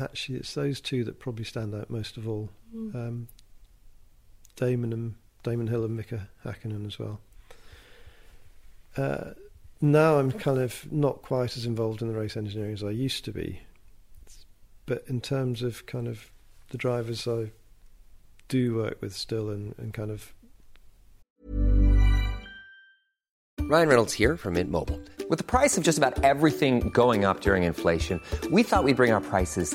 actually, it's those two that probably stand out most of all. Mm. Um, Damon and Damon Hill and Mika Hakkinen as well. Uh, now I'm kind of not quite as involved in the race engineering as I used to be, but in terms of kind of the drivers I do work with still and, and kind of Ryan Reynolds here from Mint Mobile. With the price of just about everything going up during inflation, we thought we'd bring our prices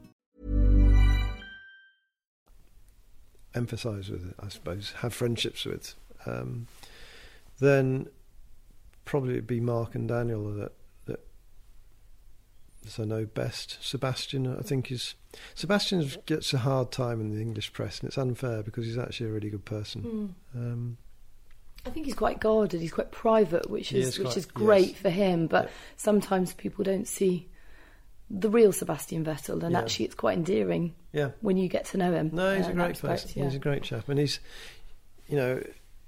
Emphasize with, I suppose, have friendships with. Um, then probably it'd be Mark and Daniel that that I know best. Sebastian, I think, is Sebastian gets a hard time in the English press, and it's unfair because he's actually a really good person. Mm. Um, I think he's quite guarded. He's quite private, which is, is which is great yes. for him. But yeah. sometimes people don't see the real Sebastian Vettel, and yeah. actually, it's quite endearing. Yeah. when you get to know him. No, he's uh, a great person. Yeah. He's a great chap, and he's, you know,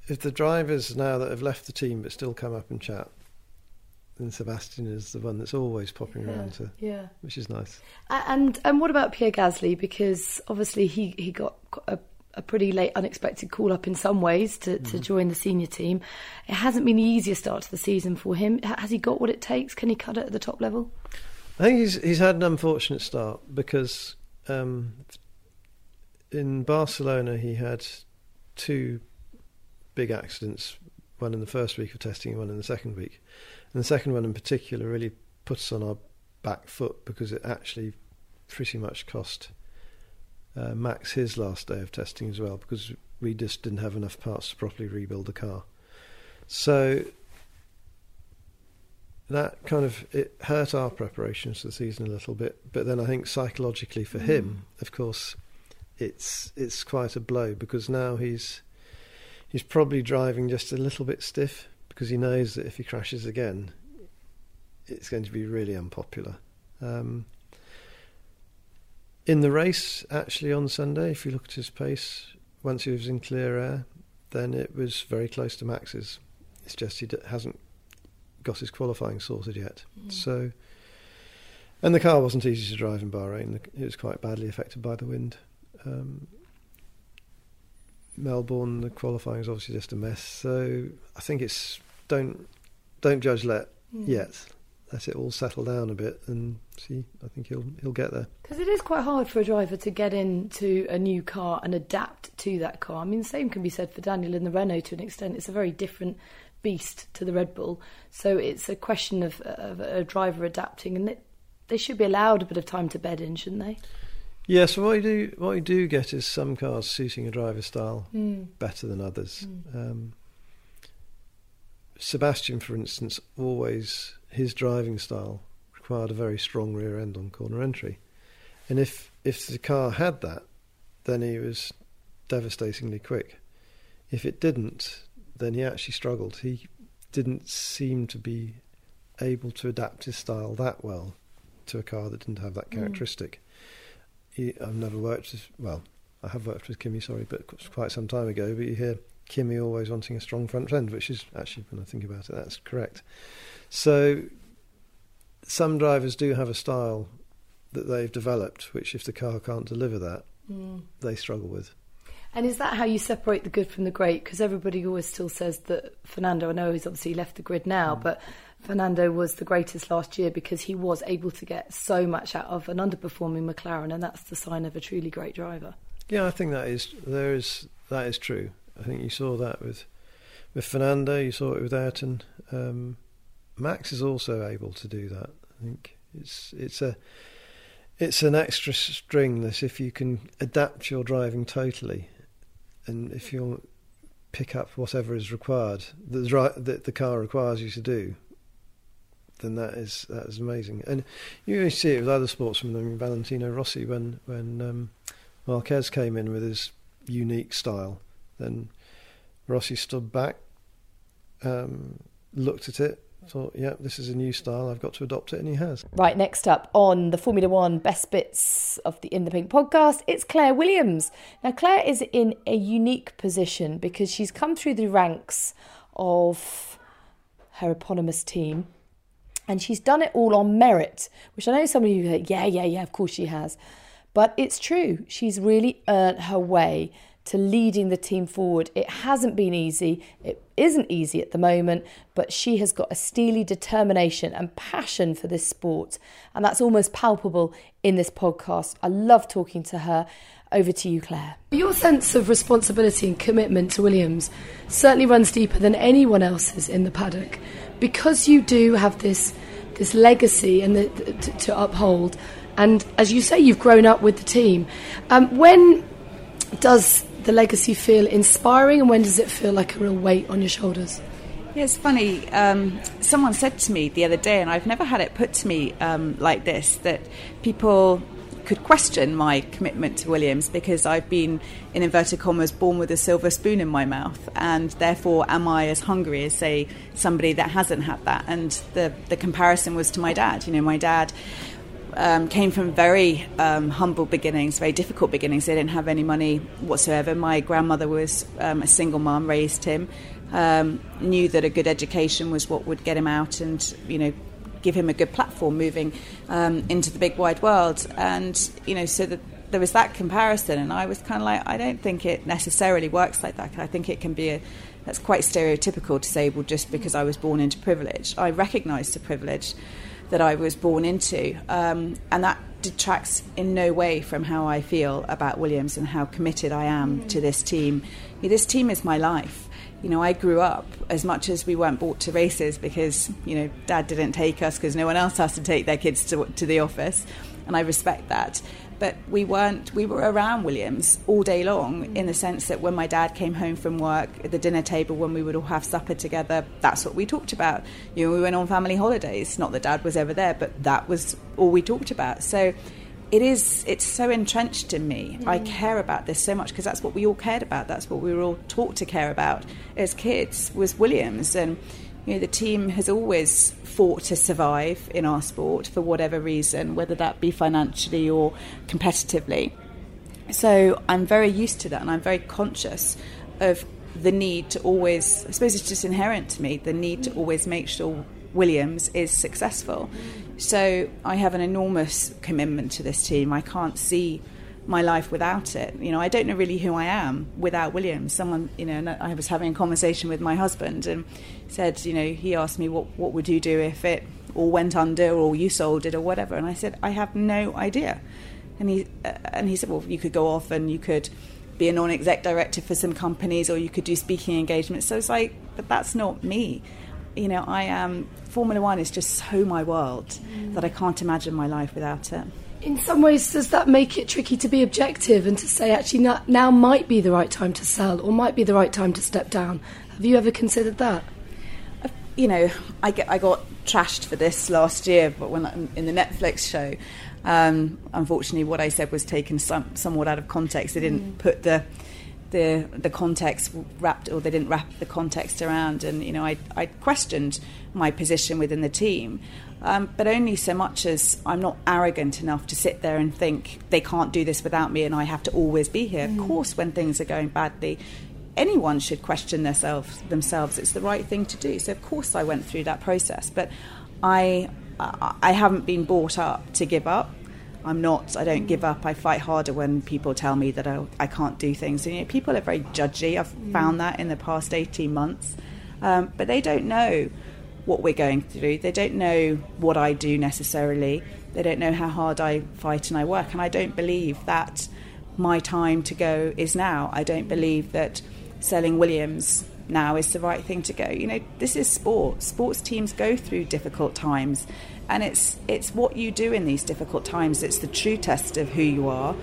if the drivers now that have left the team but still come up and chat, then Sebastian is the one that's always popping yeah, around to, yeah, which is nice. And and what about Pierre Gasly? Because obviously he he got a a pretty late, unexpected call up in some ways to, mm. to join the senior team. It hasn't been the easiest start to the season for him. Has he got what it takes? Can he cut it at the top level? I think he's he's had an unfortunate start because um, in Barcelona he had two big accidents, one in the first week of testing and one in the second week. And the second one in particular really puts us on our back foot because it actually pretty much cost uh, Max his last day of testing as well because we just didn't have enough parts to properly rebuild the car. So that kind of it hurt our preparations for the season a little bit. But then I think psychologically for him, of course, it's it's quite a blow because now he's he's probably driving just a little bit stiff because he knows that if he crashes again, it's going to be really unpopular. Um, in the race, actually on Sunday, if you look at his pace, once he was in clear air, then it was very close to Max's. It's just he d- hasn't got his qualifying sorted yet. Mm. So, and the car wasn't easy to drive in Bahrain. It was quite badly affected by the wind. Um, Melbourne, the qualifying is obviously just a mess. So I think it's don't don't judge let Mm. yet. Let it all settle down a bit and see. I think he'll he'll get there. Because it is quite hard for a driver to get into a new car and adapt to that car. I mean, the same can be said for Daniel in the Renault to an extent. It's a very different beast to the Red Bull. So it's a question of, of a driver adapting, and they, they should be allowed a bit of time to bed in, shouldn't they? Yeah, so what you do what you do get is some cars suiting a driver's style Mm. better than others. Mm. Um, Sebastian, for instance, always his driving style required a very strong rear end on corner entry, and if if the car had that, then he was devastatingly quick. If it didn't, then he actually struggled. He didn't seem to be able to adapt his style that well to a car that didn't have that Mm. characteristic. He, I've never worked with, well, I have worked with Kimi, sorry, but quite some time ago. But you hear Kimi always wanting a strong front end, which is actually, when I think about it, that's correct. So some drivers do have a style that they've developed, which if the car can't deliver that, Mm. they struggle with. And is that how you separate the good from the great? Because everybody always still says that Fernando, I know he's obviously left the grid now, but Fernando was the greatest last year because he was able to get so much out of an underperforming McLaren, and that's the sign of a truly great driver. Yeah, I think that is there is that is true. I think you saw that with with Fernando, you saw it with Ayrton. Um, Max is also able to do that. I think it's it's a it's an extra string that if you can adapt your driving totally, and if you pick up whatever is required that the, car requires you to do, then that is that is amazing. And you see it with other sportsmen. I mean, Valentino Rossi when when um, Marquez came in with his unique style, then Rossi stood back, um, looked at it, thought, "Yeah, this is a new style. I've got to adopt it," and he has. Right, next up on the Formula One Best Bits of the In the Pink podcast, it's Claire Williams. Now, Claire is in a unique position because she's come through the ranks of her eponymous team and she's done it all on merit, which I know some of you go, yeah, yeah, yeah, of course she has. But it's true. She's really earned her way to leading the team forward. It hasn't been easy. It isn't easy at the moment, but she has got a steely determination and passion for this sport. And that's almost palpable in this podcast. I love talking to her. Over to you, Claire. Your sense of responsibility and commitment to Williams certainly runs deeper than anyone else's in the paddock because you do have this this legacy and the, to, to uphold. And as you say, you've grown up with the team. Um, when does the legacy feel inspiring, and when does it feel like a real weight on your shoulders? Yeah, it's funny. Um, someone said to me the other day, and I've never had it put to me um, like this, that people could question my commitment to Williams because I've been, in inverted commas, born with a silver spoon in my mouth, and therefore am I as hungry as, say, somebody that hasn't had that? And the the comparison was to my dad. You know, my dad. Um, came from very um, humble beginnings, very difficult beginnings. They didn't have any money whatsoever. My grandmother was um, a single mom, raised him, um, knew that a good education was what would get him out and, you know, give him a good platform moving um, into the big wide world. And, you know, so that there was that comparison. And I was kind of like, I don't think it necessarily works like that. I think it can be a, that's quite stereotypical to say, well, just because I was born into privilege. I recognised the privilege that I was born into. Um, and that detracts in no way from how I feel about Williams and how committed I am to this team. This team is my life. You know, I grew up as much as we weren't brought to races because, you know, dad didn't take us because no one else has to take their kids to, to the office. and I respect that. But we weren't. We were around Williams all day long, in the sense that when my dad came home from work at the dinner table, when we would all have supper together, that's what we talked about. You know, we went on family holidays. Not that dad was ever there, but that was all we talked about. So it is it's so entrenched in me mm. i care about this so much because that's what we all cared about that's what we were all taught to care about as kids was williams and you know the team has always fought to survive in our sport for whatever reason whether that be financially or competitively so i'm very used to that and i'm very conscious of the need to always i suppose it's just inherent to me the need to always make sure williams is successful so I have an enormous commitment to this team. I can't see my life without it. You know, I don't know really who I am without Williams. Someone, you know, I was having a conversation with my husband and said, you know, he asked me what what would you do if it all went under or you sold it or whatever, and I said I have no idea. And he uh, and he said, well, you could go off and you could be a non-exec director for some companies or you could do speaking engagements. So it's like, but that's not me you know, I am Formula One is just so my world mm. that I can't imagine my life without it. In some ways, does that make it tricky to be objective and to say actually now, now might be the right time to sell or might be the right time to step down? Have you ever considered that? You know, I, get, I got trashed for this last year, but when in the Netflix show, um, unfortunately, what I said was taken some, somewhat out of context. They didn't mm. put the the the context wrapped or they didn't wrap the context around and you know I, I questioned my position within the team um, but only so much as I'm not arrogant enough to sit there and think they can't do this without me and I have to always be here. Mm. Of course, when things are going badly, anyone should question themselves. Themselves, it's the right thing to do. So of course, I went through that process, but I I haven't been brought up to give up. I'm not. I don't give up. I fight harder when people tell me that I, I can't do things. And, you know, people are very judgy. I've mm. found that in the past 18 months, um, but they don't know what we're going through. They don't know what I do necessarily. They don't know how hard I fight and I work. And I don't believe that my time to go is now. I don't believe that selling Williams now is the right thing to go. You know, this is sport. Sports teams go through difficult times and it's it's what you do in these difficult times it's the true test of who you are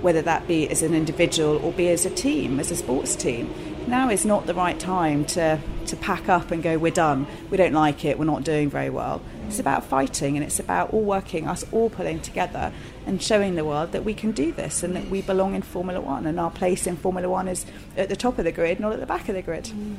whether that be as an individual or be as a team as a sports team now is not the right time to to pack up and go we're done. We don't like it. We're not doing very well. It's about fighting and it's about all working us all pulling together and showing the world that we can do this and that we belong in formula 1 and our place in formula 1 is at the top of the grid not at the back of the grid. Mm.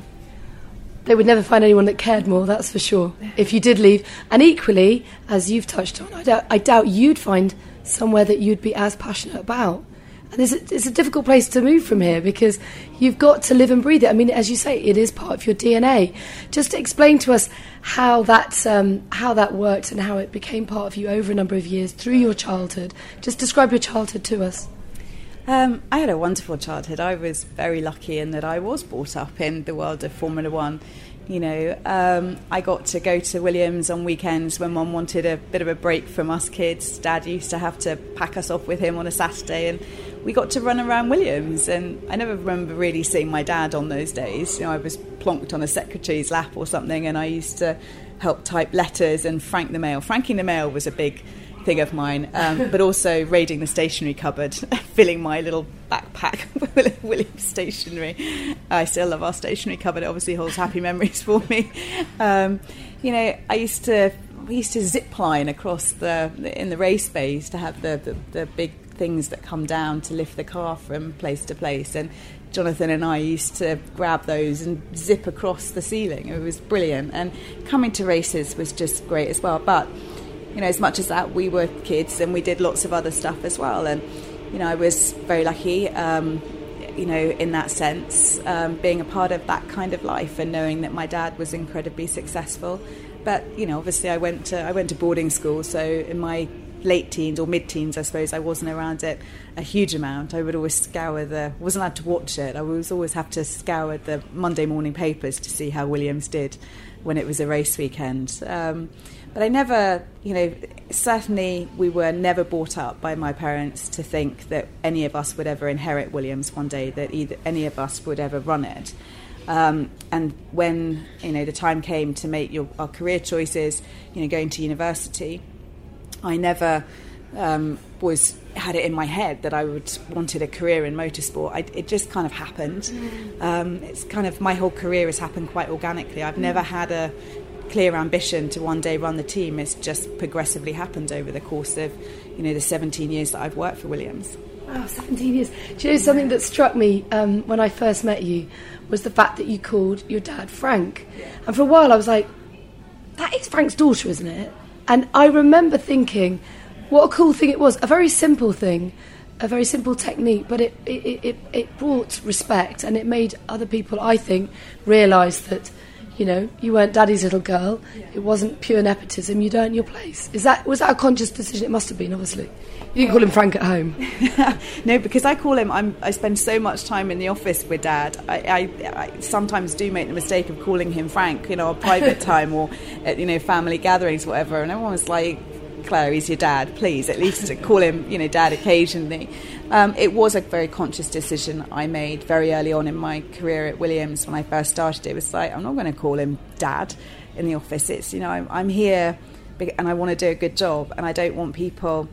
They would never find anyone that cared more, that's for sure, if you did leave. And equally, as you've touched on, I doubt, I doubt you'd find somewhere that you'd be as passionate about. And it's a, it's a difficult place to move from here because you've got to live and breathe it. I mean, as you say, it is part of your DNA. Just explain to us how that, um, how that worked and how it became part of you over a number of years through your childhood. Just describe your childhood to us. Um, I had a wonderful childhood. I was very lucky in that I was brought up in the world of Formula One. You know, um, I got to go to Williams on weekends when mum wanted a bit of a break from us kids. Dad used to have to pack us off with him on a Saturday, and we got to run around Williams. And I never remember really seeing my dad on those days. You know, I was plonked on a secretary's lap or something, and I used to help type letters and frank the mail. Franking the mail was a big thing of mine, um, but also raiding the stationery cupboard, filling my little backpack with Williams stationery. I still love our stationery cupboard. It obviously holds happy memories for me. Um, you know, I used to we used to zip line across the in the race bays to have the, the, the big things that come down to lift the car from place to place and Jonathan and I used to grab those and zip across the ceiling. It was brilliant. And coming to races was just great as well. But you know, as much as that, we were kids and we did lots of other stuff as well. And, you know, I was very lucky, um, you know, in that sense, um, being a part of that kind of life and knowing that my dad was incredibly successful. But, you know, obviously I went to, I went to boarding school, so in my late teens or mid teens, I suppose, I wasn't around it a huge amount. I would always scour the, wasn't allowed to watch it. I was always have to scour the Monday morning papers to see how Williams did when it was a race weekend. Um, but I never, you know, certainly we were never brought up by my parents to think that any of us would ever inherit Williams one day, that either any of us would ever run it. Um, and when you know the time came to make your our career choices, you know, going to university, I never um, was had it in my head that I would wanted a career in motorsport. I, it just kind of happened. Mm. Um, it's kind of my whole career has happened quite organically. I've never had a clear ambition to one day run the team. has just progressively happened over the course of you know the 17 years that I've worked for Williams. Wow, 17 years. Do you know something that struck me um, when I first met you was the fact that you called your dad Frank, and for a while I was like, that is Frank's daughter, isn't it? And I remember thinking what a cool thing it was. A very simple thing, a very simple technique, but it, it, it, it brought respect and it made other people, I think, realise that, you know, you weren't daddy's little girl. It wasn't pure nepotism. You'd earned your place. Is that, was that a conscious decision? It must have been, obviously. You didn't call him Frank at home. no, because I call him. I'm, I spend so much time in the office with Dad. I, I, I sometimes do make the mistake of calling him Frank, you know, a private time or at you know family gatherings, whatever. And everyone's like, Claire, he's your dad. Please, at least call him, you know, dad occasionally. Um, it was a very conscious decision I made very early on in my career at Williams when I first started. It was like I'm not going to call him dad in the office. It's you know I'm, I'm here and I want to do a good job, and I don't want people,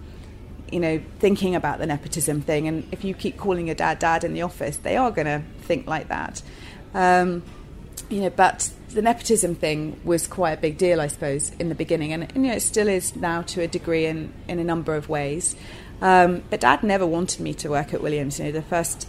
you know, thinking about the nepotism thing. And if you keep calling your dad dad in the office, they are going to think like that. Um, you know, but the nepotism thing was quite a big deal, I suppose, in the beginning, and, and you know, it still is now to a degree in, in a number of ways. Um, but Dad never wanted me to work at Williams. You know, the first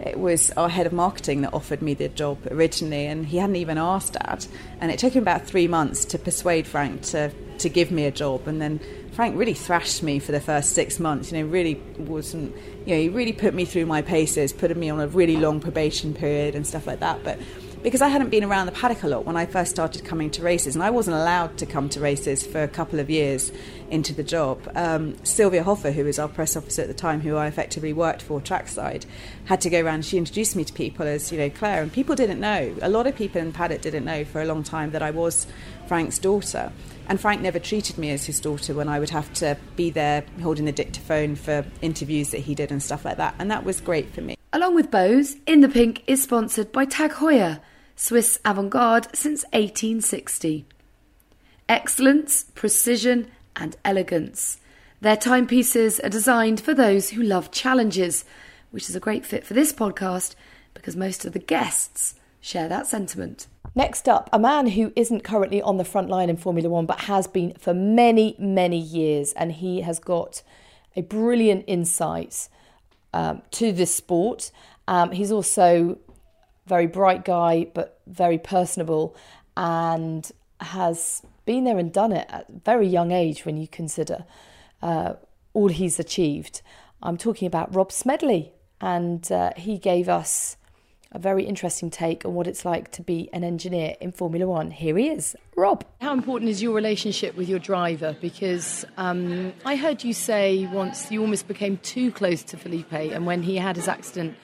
it was our head of marketing that offered me the job originally, and he hadn't even asked Dad. And it took him about three months to persuade Frank to to give me a job, and then Frank really thrashed me for the first six months. You know, really wasn't. You know, he really put me through my paces, putting me on a really long probation period and stuff like that. But because I hadn't been around the paddock a lot when I first started coming to races, and I wasn't allowed to come to races for a couple of years into the job. Um, Sylvia Hoffer, who was our press officer at the time, who I effectively worked for trackside, had to go around. She introduced me to people as you know Claire, and people didn't know. A lot of people in paddock didn't know for a long time that I was Frank's daughter. And Frank never treated me as his daughter when I would have to be there holding the dictaphone for interviews that he did and stuff like that. And that was great for me. Along with Bose, In the Pink is sponsored by Tag Heuer Swiss avant garde since 1860. Excellence, precision, and elegance. Their timepieces are designed for those who love challenges, which is a great fit for this podcast because most of the guests share that sentiment. Next up, a man who isn't currently on the front line in Formula One but has been for many, many years, and he has got a brilliant insight um, to this sport. Um, he's also very bright guy, but very personable, and has been there and done it at a very young age when you consider uh, all he's achieved. I'm talking about Rob Smedley, and uh, he gave us a very interesting take on what it's like to be an engineer in Formula One. Here he is, Rob. How important is your relationship with your driver? Because um, I heard you say once you almost became too close to Felipe, and when he had his accident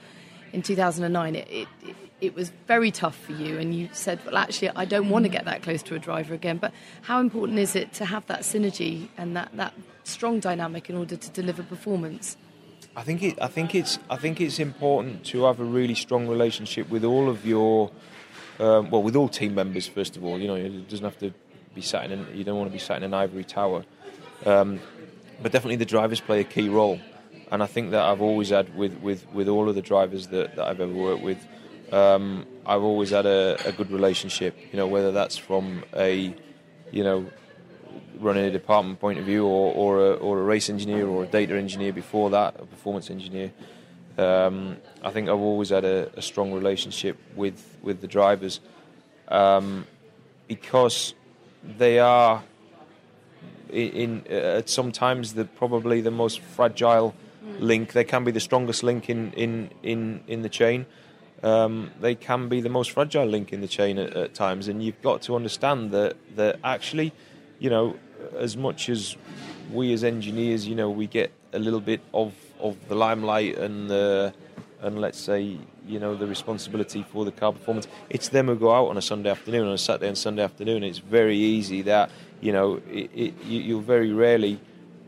in 2009, it, it, it was very tough for you, and you said, "Well, actually, I don't want to get that close to a driver again." But how important is it to have that synergy and that that strong dynamic in order to deliver performance? I think it. I think it's. I think it's important to have a really strong relationship with all of your, um, well, with all team members. First of all, you know, it doesn't have to be sat in. you don't want to be sat in an ivory tower, um, but definitely the drivers play a key role. And I think that I've always had with, with, with all of the drivers that, that I've ever worked with, um, I've always had a, a, good relationship. You know, whether that's from a, you know, running a department point of view, or or a, or a race engineer, or a data engineer before that, a performance engineer. Um, I think I've always had a, a, strong relationship with with the drivers um, because they are in, in uh, sometimes the probably the most fragile link. They can be the strongest link in in in, in the chain um, they can be the most fragile link in the chain at, at, times, and you've got to understand that that actually, you know, as much as we as engineers, you know, we get a little bit of, of the limelight and the and let's say you know the responsibility for the car performance. It's them who go out on a Sunday afternoon, on a Saturday and Sunday afternoon. It's very easy that you know it, it, you, you'll very rarely,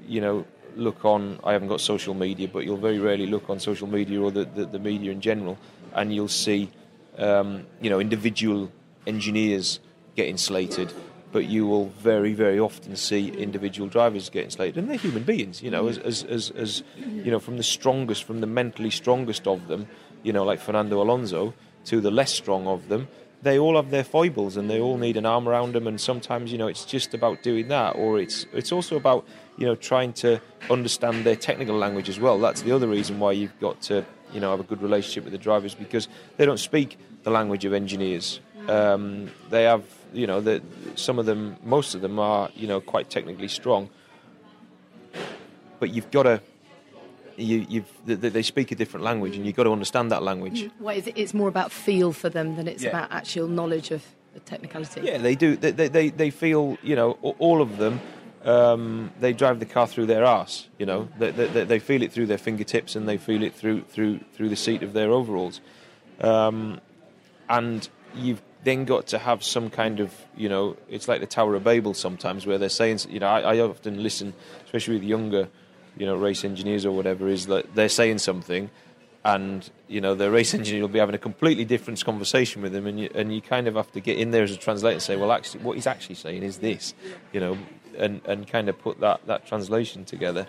you know, look on. I haven't got social media, but you'll very rarely look on social media or the, the, the media in general and you'll see, um, you know, individual engineers getting slated. but you will very, very often see individual drivers getting slated, and they're human beings, you know, as, as, as, as you know, from the strongest, from the mentally strongest of them, you know, like Fernando Alonso, to the less strong of them, they all have their foibles and they all need an arm around them and sometimes you know it's just about doing that or it's it's also about you know trying to understand their technical language as well that's the other reason why you've got to you know have a good relationship with the drivers because they don't speak the language of engineers um, they have you know the, some of them most of them are you know quite technically strong but you've got to you, you've they speak a different language, and you've got to understand that language. Mm. Well, it's more about feel for them than it's Yeah. about actual knowledge of the technicality. Yeah, they do. They they, they, they feel you know all of them. Um, they drive the car through their arse. You know, they, they, they feel it through their fingertips and they feel it through through through the seat of their overalls. Um, and you've then got to have some kind of you know, it's like the Tower of Babel sometimes where they're saying you know I, I often listen, especially with younger you know race engineers or whatever, is that they're saying something. And you know the race engineer will be having a completely different conversation with them, and you, and you kind of have to get in there as a translator and say, well, actually, what he's actually saying is this, you know, and, and kind of put that, that translation together.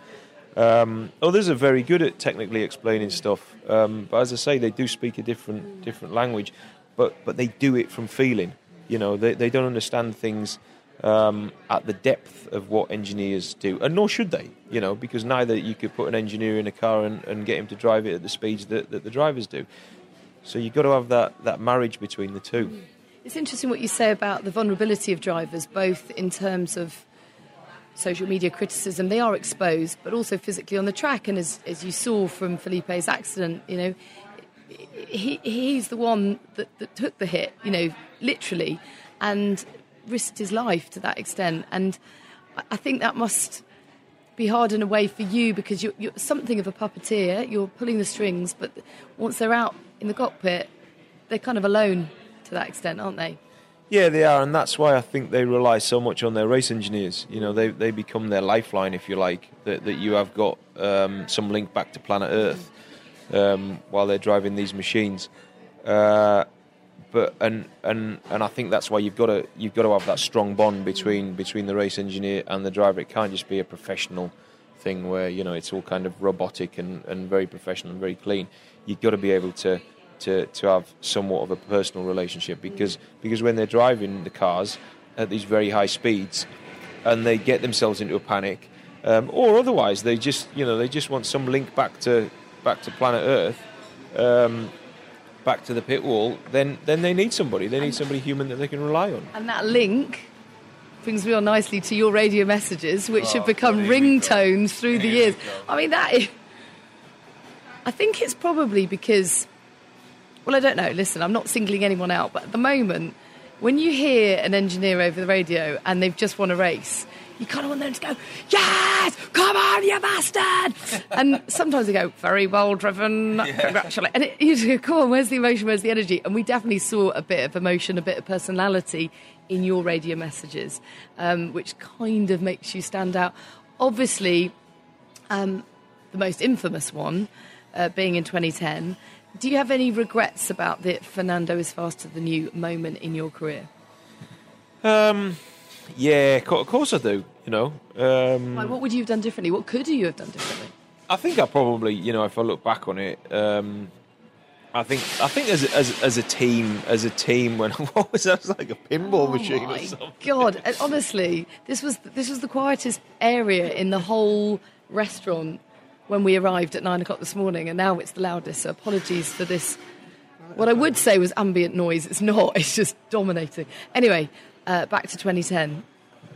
Um, others are very good at technically explaining stuff, um, but as I say, they do speak a different different language, but but they do it from feeling. You know, they they don't understand things um, at the depth of what engineers do, and nor should they. You know, because neither you could put an engineer in a car and, and get him to drive it at the speeds that, that the drivers do. So you've got to have that, that marriage between the two. It's interesting what you say about the vulnerability of drivers, both in terms of social media criticism. They are exposed, but also physically on the track. And as, as you saw from Felipe's accident, you know, he, he's the one that, that took the hit, you know, literally, and risked his life to that extent. And I- think that must be hard in a way for you because you're, you're something of a puppeteer. You're pulling the strings, but once they're out in the cockpit, they're kind of alone to that extent, aren't they? Yeah, they are, and that's why I think they rely so much on their race engineers. You know, they they become their lifeline, if you like. That that you have got um, some link back to planet Earth um, while they're driving these machines. Uh, but and and and I think that's why you've got to you've got to have that strong bond between between the race engineer and the driver. It can't just be a professional thing where you know it's all kind of robotic and, and very professional and very clean. You've got to be able to to to have somewhat of a personal relationship because because when they're driving the cars at these very high speeds and they get themselves into a panic um, or otherwise they just you know they just want some link back to back to planet Earth. Um, back to the pit wall, then then they need somebody. They need somebody human that they can rely on. And that link brings me on nicely to your radio messages, which Oh, have become ringtones through the years. I mean, that is. I think it's probably because. Well, I don't know. Listen, I'm not singling anyone out, but at the moment, when you hear an engineer over the radio and they've just won a race, you kind of want them to go, Yes, come on, you bastard! and sometimes they go, Very well driven, congratulations. And it, you go, Come on, where's the emotion, where's the energy? And we definitely saw a bit of emotion, a bit of personality in your radio messages, um, which kind of makes you stand out. Obviously, um, the most infamous one uh, being in 2010. Do you have any regrets about the Fernando is faster than you moment in your career? Um, yeah, of course I do. You know, um, Like, what would you have done differently? What could you have done differently? I think I probably, you know, if I look back on it, um, I think I think as a, as as a team, as a team, when what was that? It was like a pinball machine or something. God, and honestly, this was this was the quietest area in the whole restaurant when we arrived at nine o'clock this morning, and now it's the loudest. So apologies for this. What I would say was ambient noise. It's not. It's just dominating. Anyway, uh, back to 2010.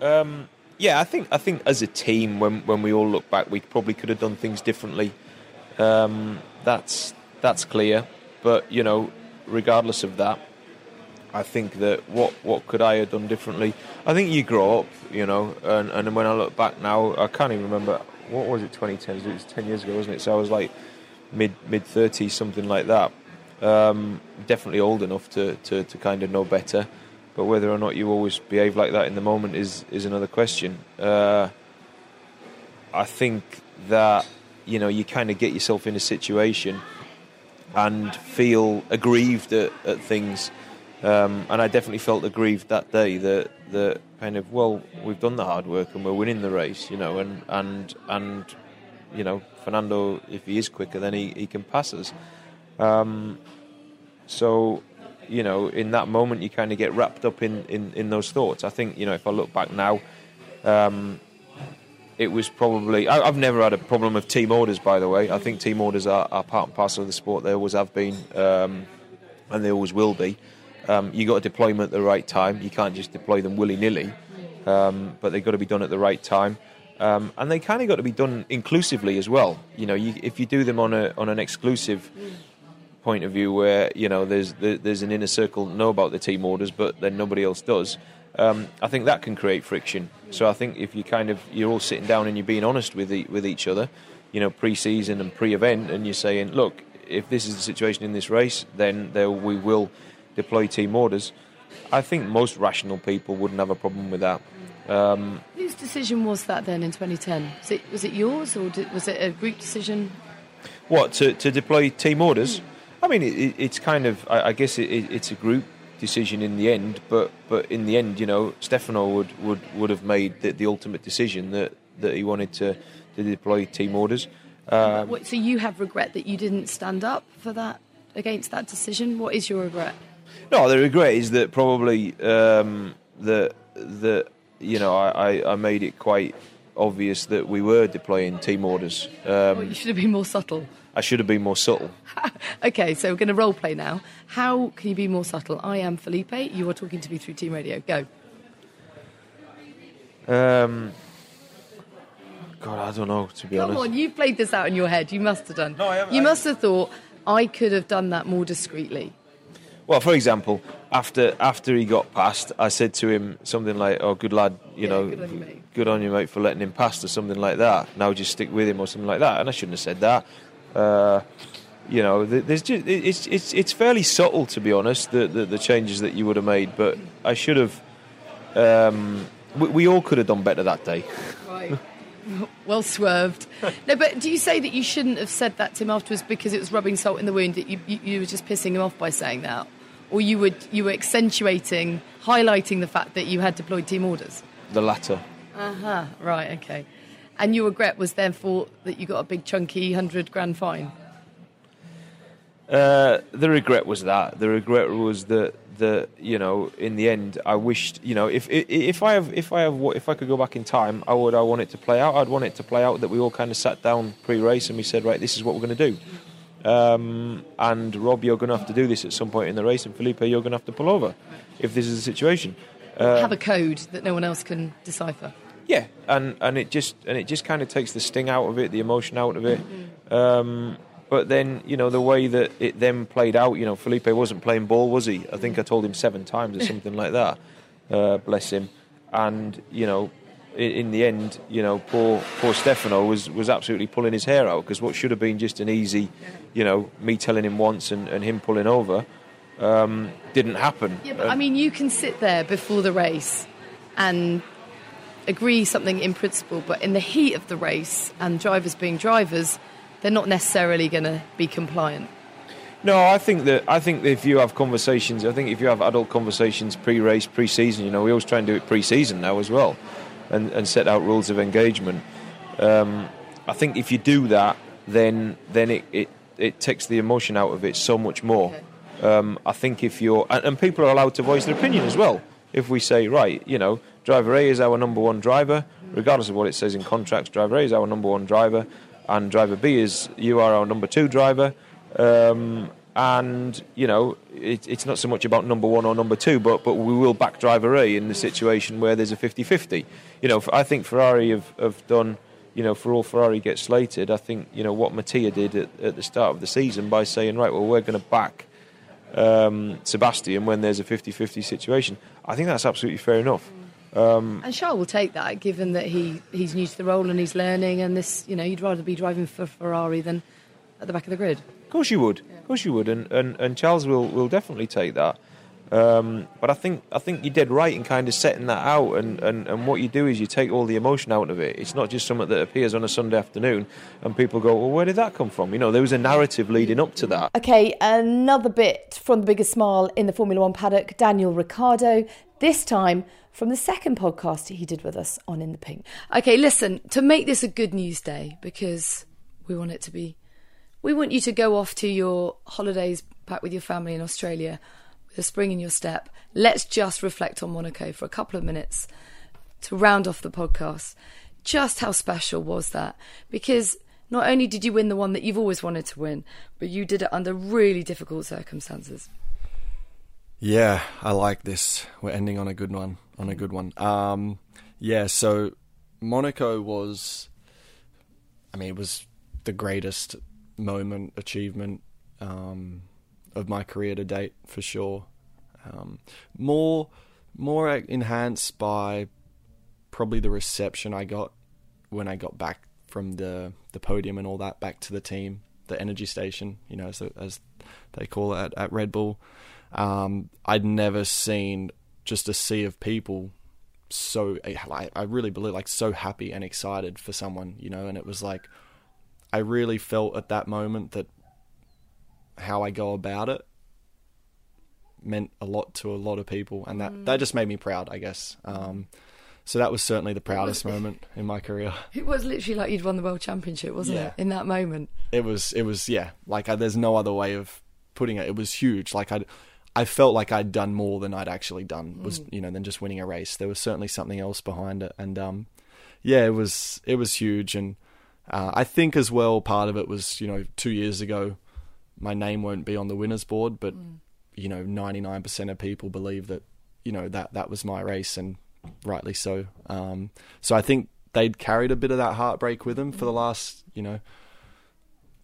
Um, yeah, I think I think as a team, when when we all look back, we probably could have done things differently. Um, that's that's clear. But you know, regardless of that, I think that what what could I have done differently? I think you grow up, you know, and and when I look back now, I can't even remember what was it 2010. It was 10 years ago, wasn't it? So I was like mid mid 30s, something like that. Um, definitely old enough to, to, to kind of know better. But whether or not you always behave like that in the moment is is another question. Uh, I think that you know you kind of get yourself in a situation and feel aggrieved at, at things Um, and I definitely felt aggrieved that day that that kind of well we've done the hard work and we're winning the race, you know, and and and you know Fernando if he is quicker then he, he can pass us. Um, so you know in that moment you kind of get wrapped up in, in, in those thoughts. I think you know if I look back now. Um, it was probably. I, have never had a problem with team orders, by the way. I think team orders are, are part and parcel of the sport. They always have been, um, and they always will be. Um, you got to deploy them at the right time. You can't just deploy them willy nilly, um, but they've got to be done at the right time. Um, and they kind of got to be done inclusively as well. You know, you, if you do them on a on an exclusive point of view, where you know there's there's an inner circle know about the team orders, but then nobody else does. Um, I think that can create friction. So I think if you kind of you're all sitting down and you're being honest with the, with each other, you know, pre-season and pre-event, and you're saying, look, if this is the situation in this race, then there we will deploy team orders. I think most rational people wouldn't have a problem with that. Um, Whose decision was that then in 2010? Was it, was it yours or did, was it a group decision? What, to, to deploy team orders? Mm. I mean, it, it's kind of, I, I guess it, it's a group decision in the end, but, but in the end, you know, Stefano would, would, would have made the, the ultimate decision that, that he wanted to, to deploy team orders. Um, so you have regret that you didn't stand up for that, against that decision? What is your regret? No, the regret is that probably um, that that you know I, I made it quite obvious that we were deploying team orders. Um, well, you should have been more subtle. I should have been more subtle. okay, so we're going to role play now. How can you be more subtle? I am Felipe. You are talking to me through Team Radio. Go. Um, God, I don't know. To be Come honest. Come on, you've played this out in your head. You must have done. No, I haven't. You I- must have thought I could have done that more discreetly. Well, for example, after after he got past, I said to him something like, "Oh, good lad, you Yeah, know, good on you, mate." good on you, mate, for letting him past," or something like that. Now just stick with him, or something like that. And I shouldn't have said that. Uh, you know, there's just it's it's it's fairly subtle, to be honest, the the, the changes that you would have made. But I should have. Um, we, we all could have done better that day. Right. well swerved. no, but do you say that you shouldn't have said that to him afterwards because it was rubbing salt in the wound? That you, you, you were just pissing him off by saying that, or you would you were accentuating, highlighting the fact that you had deployed team orders? The latter. Uh huh. Right. Okay. And your regret was therefore that you got a big chunky hundred grand fine. Uh, the regret was that. The regret was that that you know, in the end, I wished you know, if if, if I have if I have if I could go back in time, I would I want it to play out. I'd want it to play out that we all kind of sat down pre-race and we said, right, this is what we're going to do. Um, and Rob, you're going to have to do this at some point in the race, and Felipe, you're going to have to pull over if this is the situation. Uh, Have a code that no one else can decipher. yeah, and, and it just and it just kind of takes the sting out of it, the emotion out of it. Um, but then you know the way that it then played out. You know, Felipe wasn't playing ball, was he? I think I told him seven times or something like that. Uh, bless him. And you know, in, in the end, you know, poor poor Stefano was was absolutely pulling his hair out because what should have been just an easy, you know, me telling him once and, and him pulling over, um, didn't happen. Yeah, but I mean, you can sit there before the race and agree something in principle, but in the heat of the race and drivers being drivers, they're not necessarily going to be compliant. No, I think that I think that if you have conversations, I think if you have adult conversations pre-race, pre-season, you know, we always try and do it pre-season now as well, and, and set out rules of engagement. Um, I think if you do that, then then it, it, it takes the emotion out of it so much more. Um, I think if you're and, and people are allowed to voice their opinion as well. If we say right, you know, driver A is our number one driver, regardless of what it says in contracts, driver A is our number one driver, and driver B is you are our number two driver. Um, and you know, it, it's not so much about number one or number two, but but we will back driver A in the situation where there's a 50-50. You know, I think Ferrari have, have done. You know, for all Ferrari gets slated, I think you know what Mattia did at, at the start of the season by saying, right, well, we're going to back um, Sebastian when there's a 50-50 situation. I think that's absolutely fair enough. Um, And Charles will take that, given that he, he's new to the role and he's learning, and this, you know, you'd rather be driving for Ferrari than at the back of the grid. Of course you would. Of course you would. And, and, and Charles will, will definitely take that. Um, but I think I think you did right in kind of setting that out, and, and, and what you do is you take all the emotion out of it. It's not just something that appears on a Sunday afternoon, and people go, "Well, where did that come from?" You know, there was a narrative leading up to that. Okay, another bit from the biggest smile in the Formula One paddock, Daniel Ricciardo. This time from the second podcast he did with us on In the Pink. Okay, listen, to make this a good news day, because we want it to be, we want you to go off to your holidays back with your family in Australia with a spring in your step. Let's just reflect on Monaco for a couple of minutes to round off the podcast. Just how special was that? Because not only did you win the one that you've always wanted to win, but you did it under really difficult circumstances. Yeah, I like this. We're ending on a good one. On a good one. Um, yeah, so Monaco was, I mean, it was the greatest moment, achievement um, of my career to date, for sure. Um, more, more enhanced by probably the reception I got when I got back from the the podium and all that back to the team, the energy station, you know, as, as they call it at, at Red Bull. Um, I'd never seen just a sea of people so I, I really believe like so happy and excited for someone, you know, and it was like I really felt at that moment that how I go about it meant a lot to a lot of people, and that mm. that just made me proud, I guess. Um, so that was certainly the proudest moment in my career. It was literally like you'd won the world championship, wasn't yeah. it? In that moment, it was. It was yeah. Like I, there's no other way of putting it. It was huge. Like I I felt like I'd done more than I'd actually done was mm. you know than just winning a race. There was certainly something else behind it, and um, yeah, it was it was huge, and uh, I think as well part of it was you know two years ago, my name won't be on the winners board, but mm. you know ninety nine percent of people believe that you know that that was my race, and rightly so. Um, so I think they'd carried a bit of that heartbreak with them mm. for the mm. last you know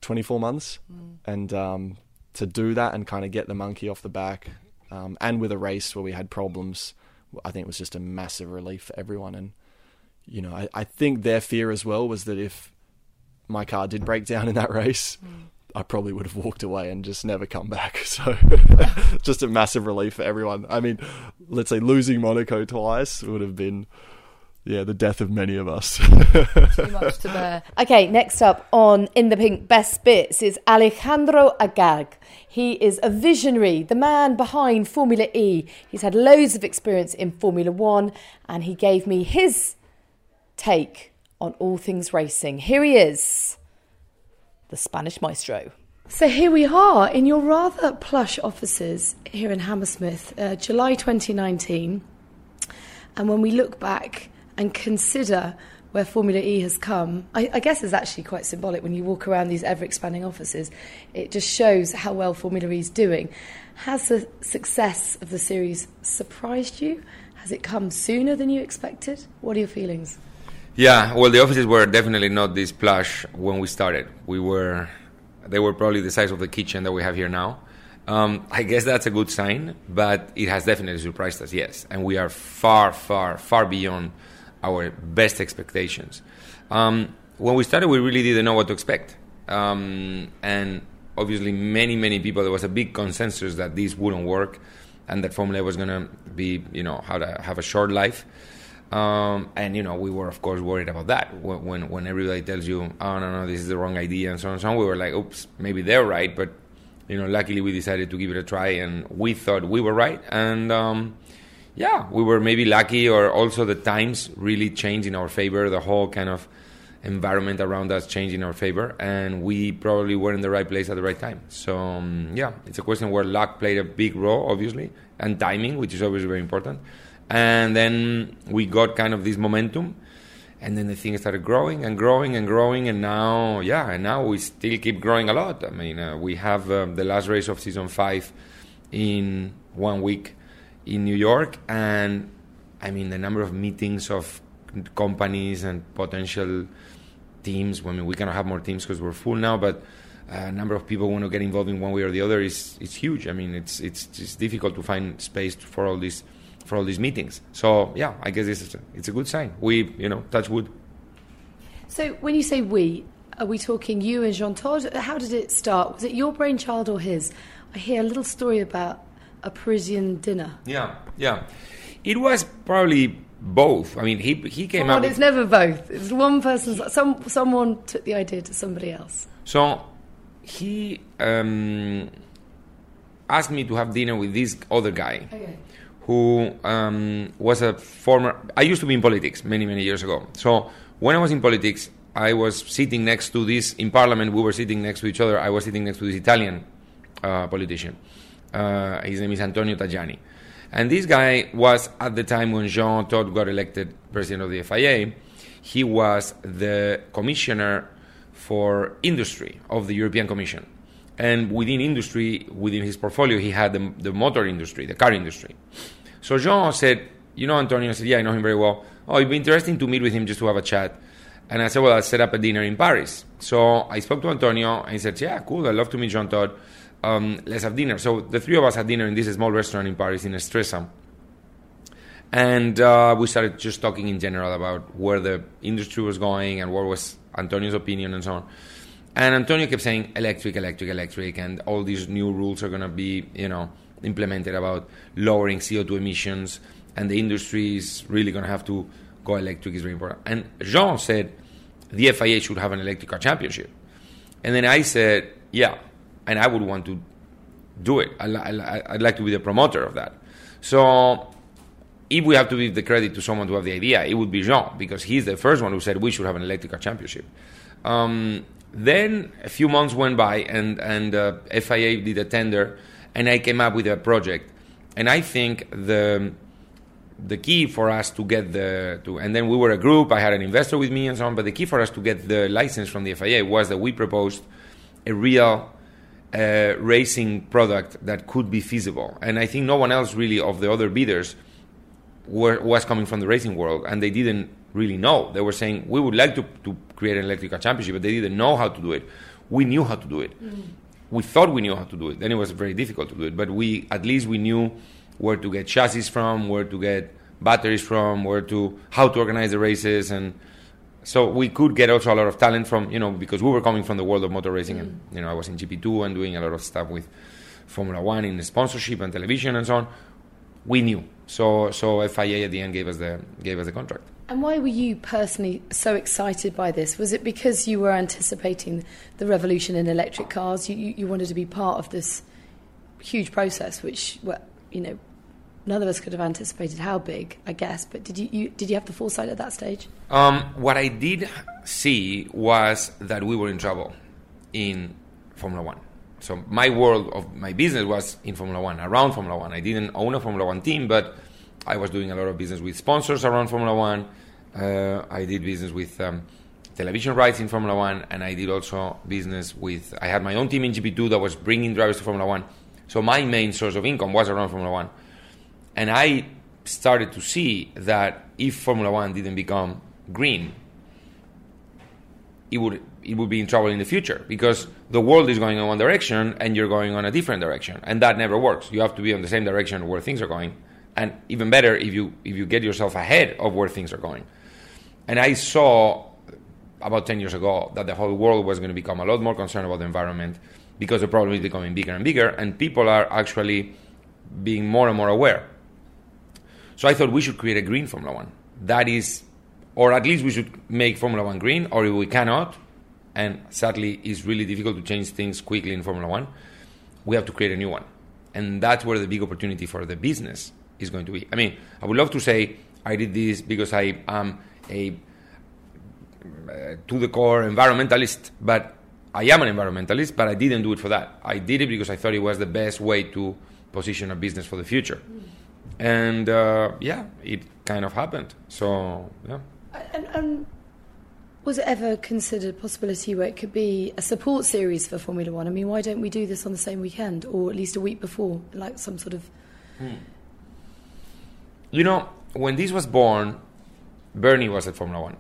twenty four months, mm. and um, to do that and kind of get the monkey off the back, um, and with a race where we had problems, I think it was just a massive relief for everyone. And you know, I, I think their fear as well was that if my car did break down in that race, mm. I probably would have walked away and just never come back. So, just a massive relief for everyone. I mean, let's say losing Monaco twice would have been yeah, the death of many of us. Too much to bear. Okay, next up on In the Pink Best Bits is Alejandro Agag. He is a visionary, the man behind Formula E. He's had loads of experience in Formula One, and he gave me his take on all things racing. Here he is, the Spanish maestro. So here we are in your rather plush offices here in Hammersmith, uh, July 2019. And when we look back and consider where Formula E has come, I, I guess is actually quite symbolic when you walk around these ever expanding offices. It just shows how well Formula E is doing. Has the success of the series surprised you? Has it come sooner than you expected? What are your feelings? Yeah, well, the offices were definitely not this plush when we started. We were, they were probably the size of the kitchen that we have here now. Um, I guess that's a good sign, but it has definitely surprised us, yes. And we are far, far, far beyond our best expectations. Um, when we started, we really didn't know what to expect. Um, and obviously, many, many people, there was a big consensus that this wouldn't work and that Formula was going to be, you know, how to have a short life. Um, and, you know, we were, of course, worried about that. When, when, when, everybody tells you, oh, no, no, this is the wrong idea, and so on and so on, we were like, oops, maybe they're right. But, you know, luckily we decided to give it a try, and we thought we were right. And, um, yeah, we were maybe lucky, or also the times really changed in our favor. The whole kind of environment around us changed in our favor, and we probably were in the right place at the right time. So um, yeah, it's a question where luck played a big role, obviously, and timing, which is always very important. And then we got kind of this momentum, and then the thing started growing and growing and growing, and now yeah, and now we still keep growing a lot. I mean, uh, we have um, the last race of season five in one week in New York, and I mean the number of meetings of companies and potential teams. I mean, we cannot have more teams because we're full now, but a uh, number of people want to get involved in one way or the other is it's huge. I mean, it's it's it's difficult to find space for all these for all these meetings. So yeah, I guess is a, it's a good sign. We you know touch wood. So when you say we, are we talking you and Jean Todt? How did it start? Was it your brainchild or his? I hear a little story about a Parisian dinner? Yeah, yeah. It was probably both. I mean, he he came Come up. it's never both. It's one person. Some someone took the idea to somebody else. So he um, asked me to have dinner with this other guy Okay. who um, was a former. I used to be in politics many, many years ago. So when I was in politics, I was sitting next to this in parliament. We were sitting next to each other. I was sitting next to this Italian uh, politician. Uh, his name is Antonio Tajani. And this guy was at the time when Jean Todt got elected president of the FIA. He was the commissioner for industry of the European Commission. And within industry, within his portfolio, he had the, the motor industry, the car industry. So Jean said, You know Antonio? I said, Yeah, I know him very well. Oh, it'd be interesting to meet with him just to have a chat. And I said, Well, I'll set up a dinner in Paris. So I spoke to Antonio, and he said, Yeah, cool. I'd love to meet Jean Todt. Um, let's have dinner. So the three of us had dinner in this small restaurant in Paris, in Estressa. And uh, we started just talking in general about where the industry was going and what was Antonio's opinion and so on. And Antonio kept saying electric, electric, electric, and all these new rules are going to be, you know, implemented about lowering CO2 emissions, and the industry is really going to have to go electric. is very important. And Jean said the FIA should have an electric car championship, and then I said, yeah, and I would want to do it. I, I'd like to be the promoter of that. So if we have to give the credit to someone to have the idea, it would be Jean because he's the first one who said we should have an electric car championship. Um, then a few months went by, and and uh, FIA did a tender, and I came up with a project. And I think the the key for us to get the to, and then we were a group. I had an investor with me and so on. But the key for us to get the license from the FIA was that we proposed a real uh, racing product that could be feasible. And I think no one else really of the other bidders were, was coming from the racing world, and they didn't really know. They were saying we would like to, to create an electric car championship, but they didn't know how to do it. We knew how to do it. We thought we knew how to do it. Then it was very difficult to do it, but we at least we knew where to get chassis from, where to get batteries from, where to how to organize the races, and so we could get also a lot of talent from you know because we were coming from the world of motor racing, and you know I was in GP2 and doing a lot of stuff with Formula One in sponsorship and television and so on. We knew, so so FIA at the end gave us the gave us the contract. And why were you personally so excited by this? Was it because you were anticipating the revolution in electric cars? You, you, you wanted to be part of this huge process, which, well, you know, none of us could have anticipated how big, I guess. But did you, you did you have the foresight at that stage? Um, what I did see was that we were in trouble in Formula One. So my world of my business was in Formula One, around Formula One. I didn't own a Formula One team, but I was doing a lot of business with sponsors around Formula One. Uh, I did business with um, television rights in Formula One, and I did also business with. I had my own team in GP2 that was bringing drivers to Formula One. So my main source of income was around Formula One, and I started to see that if Formula One didn't become green, it would it would be in trouble in the future because the world is going in one direction and you're going on a different direction, and that never works. You have to be on the same direction where things are going, and even better if you if you get yourself ahead of where things are going. And I saw about ten years ago that the whole world was going to become a lot more concerned about the environment because the problem is becoming bigger and bigger, and people are actually being more and more aware. So I thought we should create a green Formula One. That is, or at least we should make Formula One green, or if we cannot, and sadly it's really difficult to change things quickly in Formula One, we have to create a new one. And that's where the big opportunity for the business is going to be. I mean, I would love to say I did this because I am a uh, to the core environmentalist, but I am an environmentalist, but I didn't do it for that. I did it because I thought it was the best way to position a business for the future. And uh, yeah, it kind of happened. So, yeah. And, and was it ever considered a possibility where it could be a support series for Formula One? I mean, why don't we do this on the same weekend or at least a week before, like some sort of. You know, when this was born, Bernie was at Formula One.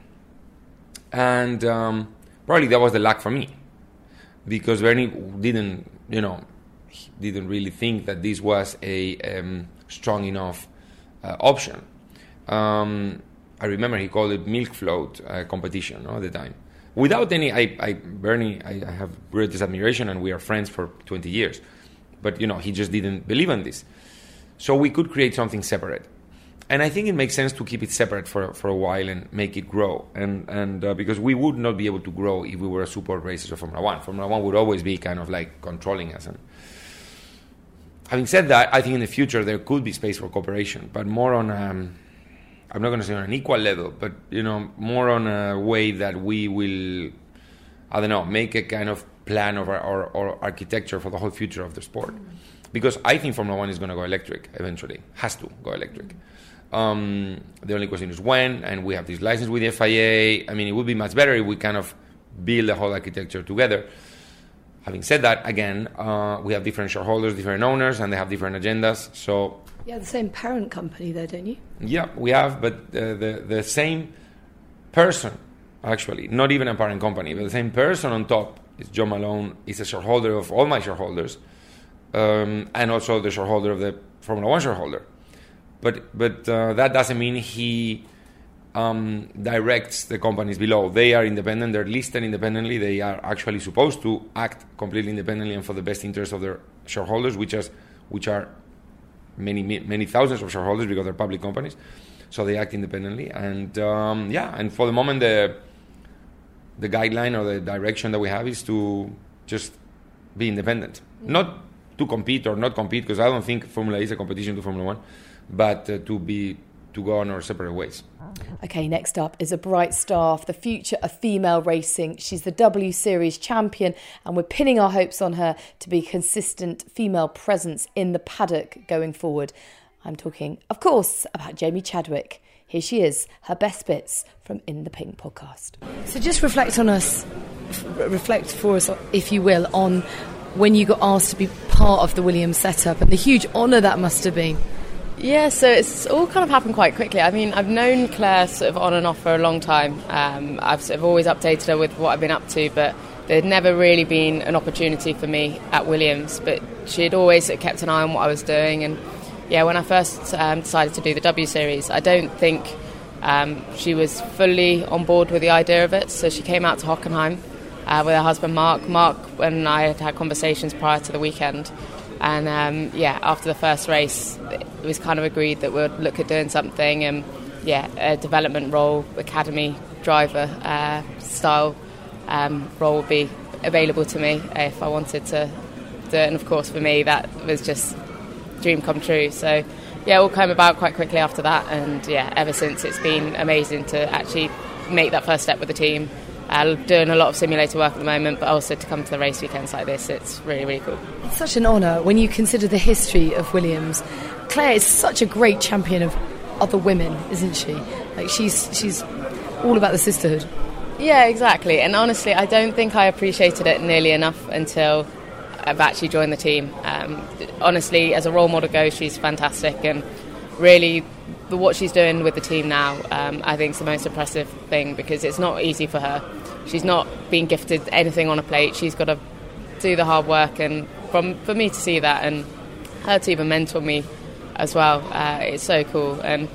And um, probably that was the luck for me. Because Bernie didn't, you know, he didn't really think that this was a um, strong enough uh, option. Um, I remember he called it milk float uh, competition no, at the time. Without any, I, I Bernie, I, I have greatest admiration, and we are friends for 20 years. But you know, he just didn't believe in this. So we could create something separate. And I think it makes sense to keep it separate for, for a while and make it grow. And, and uh, because we would not be able to grow if we were a support racer of Formula One. Formula One would always be kind of like controlling us. And having said that, I think in the future there could be space for cooperation, but more on, um, I'm not going to say on an equal level, but you know, more on a way that we will, I don't know, make a kind of plan of our, or, or architecture for the whole future of the sport. Because I think Formula One is going to go electric eventually, has to go electric. Um, the only question is when, and we have this license with the FIA. I mean, it would be much better if we kind of build the whole architecture together. Having said that, again, uh, we have different shareholders, different owners, and they have different agendas. So You have the same parent company there, don't you? yeah, we have, but uh, the the same person, actually, not even a parent company, but the same person on top is John Malone. Is a shareholder of all my shareholders, um, and also the shareholder of the Formula One shareholder. But but uh, that doesn't mean he um, directs the companies below. They are independent. They're listed independently. They are actually supposed to act completely independently and for the best interest of their shareholders, which is which are many many thousands of shareholders because they're public companies. So they act independently, and um, yeah, and for the moment the the guideline or the direction that we have is to just be independent, not to compete or not compete, because I don't think Formula E is a competition to Formula One, but uh, to be to go on our separate ways. Okay, next up is a bright star for the future of female racing. She's the W Series champion, and we're pinning our hopes on her to be a consistent female presence in the paddock going forward. I'm talking, of course, about Jamie Chadwick. Here she is, her best bits from In the Pink podcast. So just reflect on us, f- reflect for us, if you will, on when you got asked to be part of the Williams setup and the huge honour that must have been. Yeah, so it's all kind of happened quite quickly. I mean, I've known Claire sort of on and off for a long time. Um, I've sort of always updated her with what I've been up to, but there'd never really been an opportunity for me at Williams. But she had always sort of kept an eye on what I was doing. And yeah, when I first um, decided to do the W Series, I don't think um, she was fully on board with the idea of it. So she came out to Hockenheim uh, with her husband Mark. Mark and I had had conversations prior to the weekend. And um, yeah, after the first race, it was kind of agreed that we'd look at doing something, and yeah, a development role, academy driver uh, style um, role would be available to me if I wanted to do it. And of course, for me, that was just dream come true. So yeah, it all came about quite quickly after that, and yeah, ever since it's been amazing to actually make that first step with the team. Uh, doing a lot of simulator work at the moment, but also to come to the race weekends like this, it's really, really cool. It's such an honour when you consider the history of Williams. Claire is such a great champion of other women, isn't she? Like she's she's all about the sisterhood. Yeah, exactly. And honestly, I don't think I appreciated it nearly enough until I've actually joined the team. Um, honestly, as a role model goes, she's fantastic, and really, the, what she's doing with the team now, um, I think, is the most impressive thing because it's not easy for her. She's not being gifted anything on a plate. She's got to do the hard work, and from for me to see that and her to even mentor me as well, uh, it's so cool. And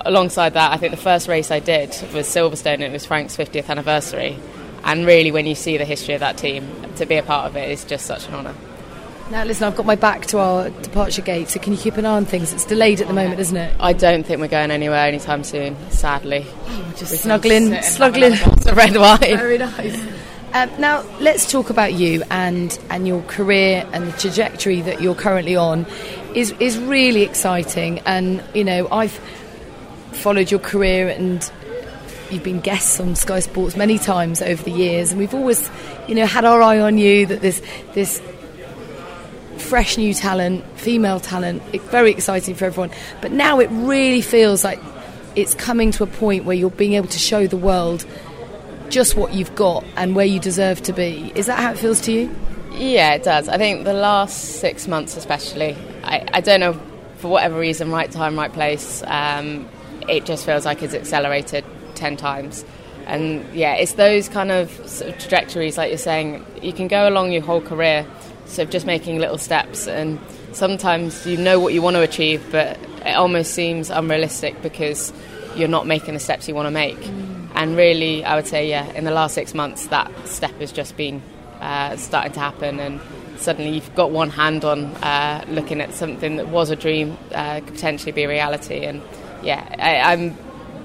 alongside that, I think the first race I did was Silverstone, and it was Frank's 50th anniversary. And really, when you see the history of that team, to be a part of it is just such an honour. Now, listen, I've got my back to our departure gate, so can you keep an eye on things? It's delayed at the moment, isn't it? I don't think we're going anywhere anytime soon, sadly. just We're snuggling, gonna sit and snuggling. glass of red wine. Very nice. Um, now, let's talk about you and, and your career and the trajectory that you're currently on. Is is really exciting, and you know I've followed your career and you've been guests on Sky Sports many times over the years, and we've always, you know, had our eye on you. That this this fresh new talent, female talent, it's very exciting for everyone. But now it really feels like it's coming to a point where you're being able to show the world just what you've got and where you deserve to be. Is that how it feels to you? Yeah, it does. I think the last six months, especially, I, I don't know, for whatever reason, right time, right place, um, it just feels like it's accelerated 10 times. And yeah, it's those kind of, sort of trajectories, like you're saying, you can go along your whole career, so just making little steps. And sometimes you know what you want to achieve, but it almost seems unrealistic because you're not making the steps you want to make. And really, I would say, yeah, in the last six months, that step has just been uh, starting to happen. And suddenly you've got one hand on uh, looking at something that was a dream uh, could potentially be a reality. And yeah, I, am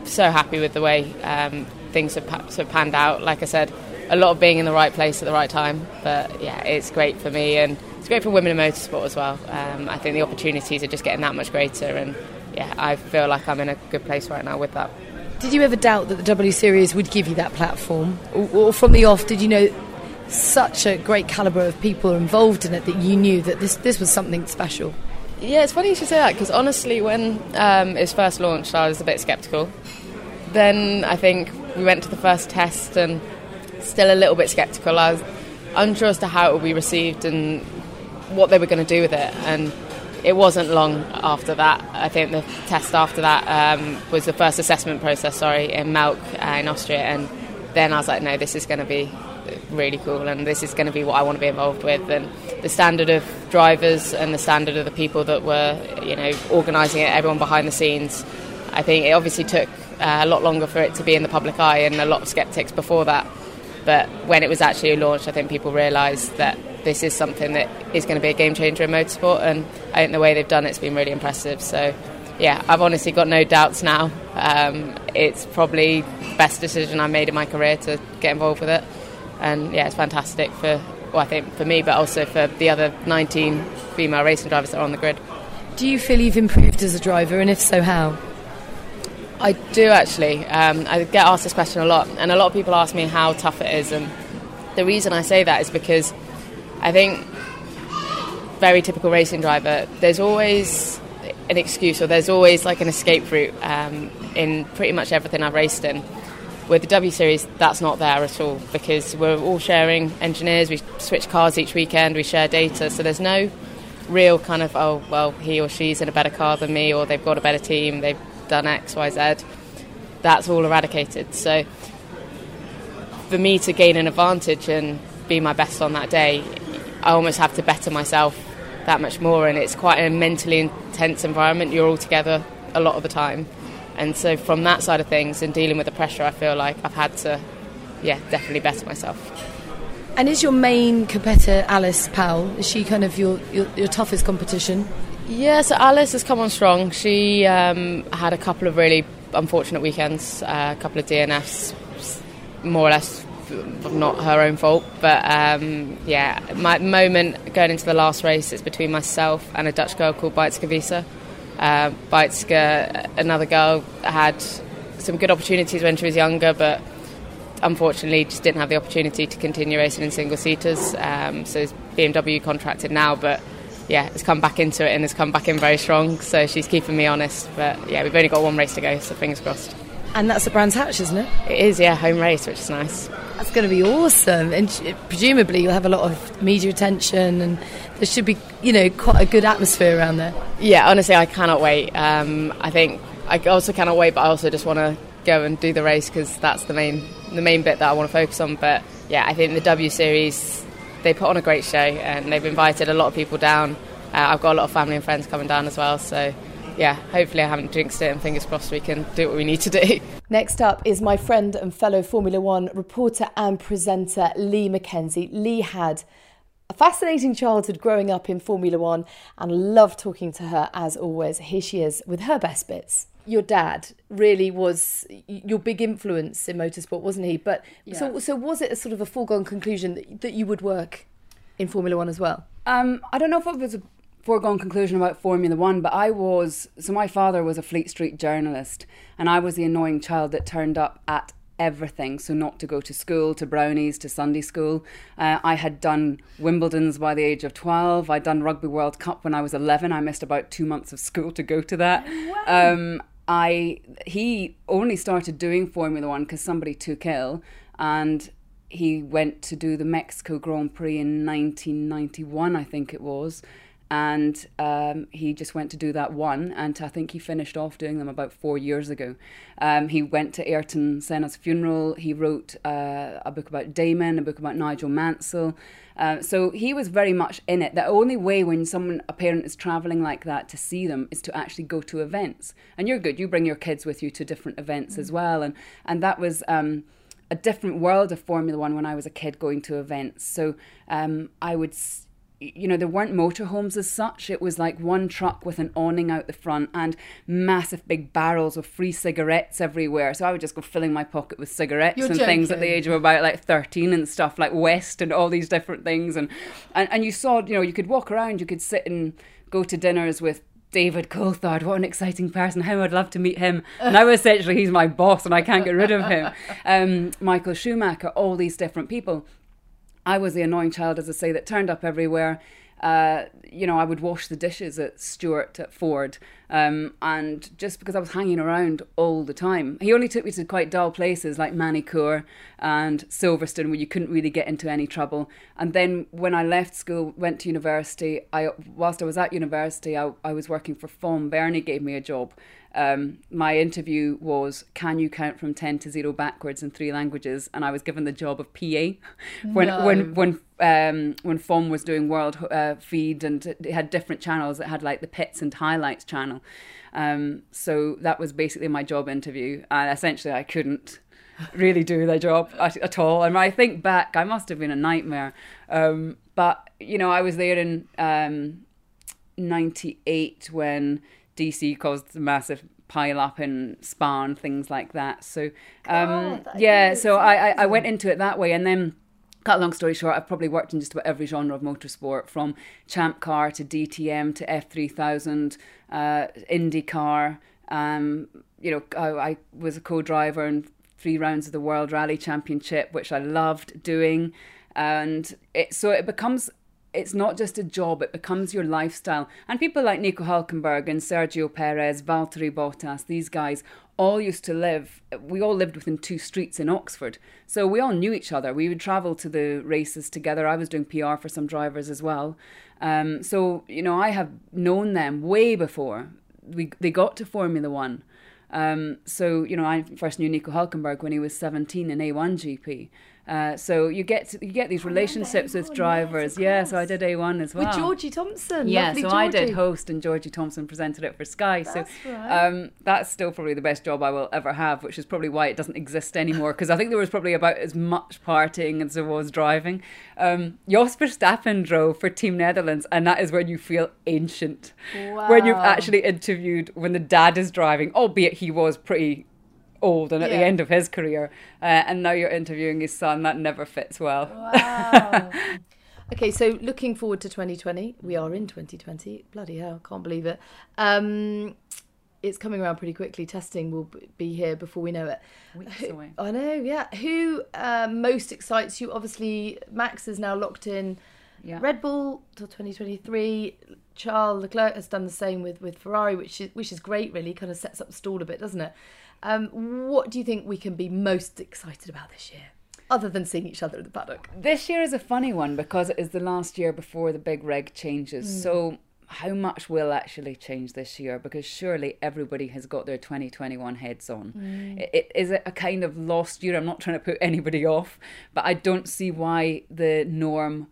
so happy with the way um, things have, of panned out. Like I said, a lot of being in the right place at the right time. But yeah, it's great for me and it's great for women in motorsport as well. Um, I think the opportunities are just getting that much greater, and yeah, I feel like I'm in a good place right now with that. Did you ever doubt that the W Series would give you that platform, or, or from the off, did you know such a great caliber of people involved in it that you knew that this this was something special? Yeah, it's funny you should say that because honestly, when um, it was first launched, I was a bit sceptical. Then I think we went to the first test and still a little bit sceptical. I was unsure as to how it would be received and what they were going to do with it. And it wasn't long after that. I think the test after that um, was the first assessment process, sorry, in Melk uh, in Austria. And then I was like, no, this is going to be really cool and this is going to be what I want to be involved with. And the standard of drivers and the standard of the people that were, you know, organising it, everyone behind the scenes, I think it obviously took uh, a lot longer for it to be in the public eye and a lot of sceptics before that. But when it was actually launched, I think people realised that this is something that is going to be a game changer in motorsport, and I think the way they've done it's been really impressive. So, yeah, I've honestly got no doubts now. Um, it's probably the best decision I made in my career to get involved with it, and yeah, it's fantastic for well, I think for me, but also for the other 19 female racing drivers that are on the grid. Do you feel you've improved as a driver, and if so, how? I do actually. Um, I get asked this question a lot, and a lot of people ask me how tough it is. And the reason I say that is because I think very typical racing driver. There's always an excuse, or there's always like an escape route um, in pretty much everything I've raced in. With the W Series, that's not there at all because we're all sharing engineers. We switch cars each weekend. We share data, so there's no real kind of oh well he or she's in a better car than me, or they've got a better team. They've done X, Y, Z. That's all eradicated. So for me to gain an advantage and be my best on that day, I almost have to better myself that much more. And it's quite a mentally intense environment. You're all together a lot of the time. And so from that side of things and dealing with the pressure, I feel like I've had to, yeah, definitely better myself. And is your main competitor Alice Powell? Is she kind of your, your, your toughest competition? Yeah, so Alice has come on strong. She um, had a couple of really unfortunate weekends, uh, a couple of DNFs, more or less not her own fault. But um, yeah, my moment going into the last race is between myself and a Dutch girl called Beitske Visser. Uh, another girl, had some good opportunities when she was younger, but unfortunately just didn't have the opportunity to continue racing in single seaters. Um, so BMW contracted now, but yeah, has come back into it and has come back in very strong. So she's keeping me honest. But yeah, we've only got one race to go, so fingers crossed. And that's the Brands Hatch, isn't it? It is, yeah, home race, which is nice. That's going to be awesome, and presumably you'll have a lot of media attention, and there should be, you know, quite a good atmosphere around there. Yeah, honestly, I cannot wait. Um, I think I also cannot wait, but I also just want to go and do the race because that's the main the main bit that I want to focus on. But yeah, I think the W Series they put on a great show and they've invited a lot of people down. Uh, I've got a lot of family and friends coming down as well, so yeah, hopefully I haven't jinxed it and fingers crossed we can do what we need to do. Next up is my friend and fellow Formula One reporter and presenter Lee McKenzie. Lee had a fascinating childhood growing up in Formula One and love talking to her as always. Here she is with her best bits your dad really was your big influence in motorsport, wasn't he? But yeah. so, so was it a sort of a foregone conclusion that, that you would work in Formula One as well? Um, I don't know if it was a foregone conclusion about Formula One, but I was. So my father was a Fleet Street journalist, and I was the annoying child that turned up at everything. So not to go to school, to brownies, to Sunday school. Uh, I had done Wimbledon's by the age of twelve. I'd done Rugby World Cup when I was eleven. I missed about two months of school to go to that. Wow. Um, I he only started doing Formula One because somebody took ill, and he went to do the Mexico Grand Prix in 1991, I think it was, and um, he just went to do that one, and I think he finished off doing them about four years ago. Um, he went to Ayrton Senna's funeral. He wrote uh, a book about Damon, a book about Nigel Mansell. Uh, so he was very much in it. The only way when someone, a parent, is traveling like that to see them is to actually go to events. And you're good. You bring your kids with you to different events mm-hmm. as well, and and that was. Um, a different world of Formula One when I was a kid going to events. So um, I would you know, there weren't motorhomes as such. It was like one truck with an awning out the front and massive big barrels of free cigarettes everywhere. So I would just go filling my pocket with cigarettes You're and things at the age of about like 13 and stuff like West and all these different things. And, and, and you saw, you know, you could walk around, you could sit and go to dinners with David Coulthard, what an exciting person. How I'd love to meet him. Now, essentially, he's my boss and I can't get rid of him. Um, Michael Schumacher, all these different people. I was the annoying child, as I say, that turned up everywhere. Uh, you know, I would wash the dishes at Stewart at Ford, um, and just because I was hanging around all the time, he only took me to quite dull places like Magny-Cours and Silverstone, where you couldn't really get into any trouble. And then when I left school, went to university. I, whilst I was at university, I, I was working for FOM. Bernie gave me a job. Um, my interview was, "Can you count from ten to zero backwards in three languages?" And I was given the job of PA when No. when when um, when FOM was doing world uh, feed and it had different channels. It had like the pits and highlights channel. Um, so that was basically my job interview, and essentially I couldn't really do the job at, at all. And when I think back, I must have been a nightmare. Um, but you know, I was there in um, '98 when DC caused a massive pile up in Spa and things like that. So um, that yeah, so I, I I went into it that way, and then. Cut a long story short, I've probably worked in just about every genre of motorsport, from Champ Car to DTM to F3000, uh, IndyCar. Um, you know, I, I was a co-driver in three rounds of the World Rally Championship, which I loved doing, and it so it becomes it's not just a job, it becomes your lifestyle. And people like Nico Hulkenberg and Sergio Perez, Valtteri Bottas, these guys all used to live, we all lived within two streets in Oxford. So we all knew each other. We would travel to the races together. I was doing PR for some drivers as well. Um, so, you know, I have known them way before we, they got to Formula One. Um, so, you know, I first knew Nico Hulkenberg when he was 17 in A1 GP. Uh, so you get to, you get these relationships with drivers. Yeah, so I did A1 as well. With Georgie Thompson. Yeah, Lovely so I did host, and Georgie Thompson presented it for Sky. That's so right. um, that's still probably the best job I will ever have, which is probably why it doesn't exist anymore. Because I think there was probably about as much partying as there was driving. Um, Jos Verstappen drove for Team Netherlands, and that is when you feel ancient. When you've actually interviewed when the dad is driving, albeit he was pretty old and at Yeah. the end of his career, uh, and now you're interviewing his son. That never fits well. Wow. okay, so looking forward to 2020. We are in 2020. Bloody hell, can't believe it. Um, it's coming around pretty quickly. Testing will be here before we know it. Weeks away. I know, yeah. Who uh, most excites you? Obviously, Max is now locked in Yeah. Red Bull till 2023. Charles Leclerc has done the same with, with Ferrari, which is which is great. Really, kind of sets up the stall a bit, doesn't it? Um, what do you think we can be most excited about this year, other than seeing each other in the paddock? This year is a funny one because it is the last year before the big reg changes. Mm. So, how much will actually change this year? Because surely everybody has got their 2021 heads on. Mm. It, it is it a kind of lost year. I'm not trying to put anybody off, but I don't see why the norm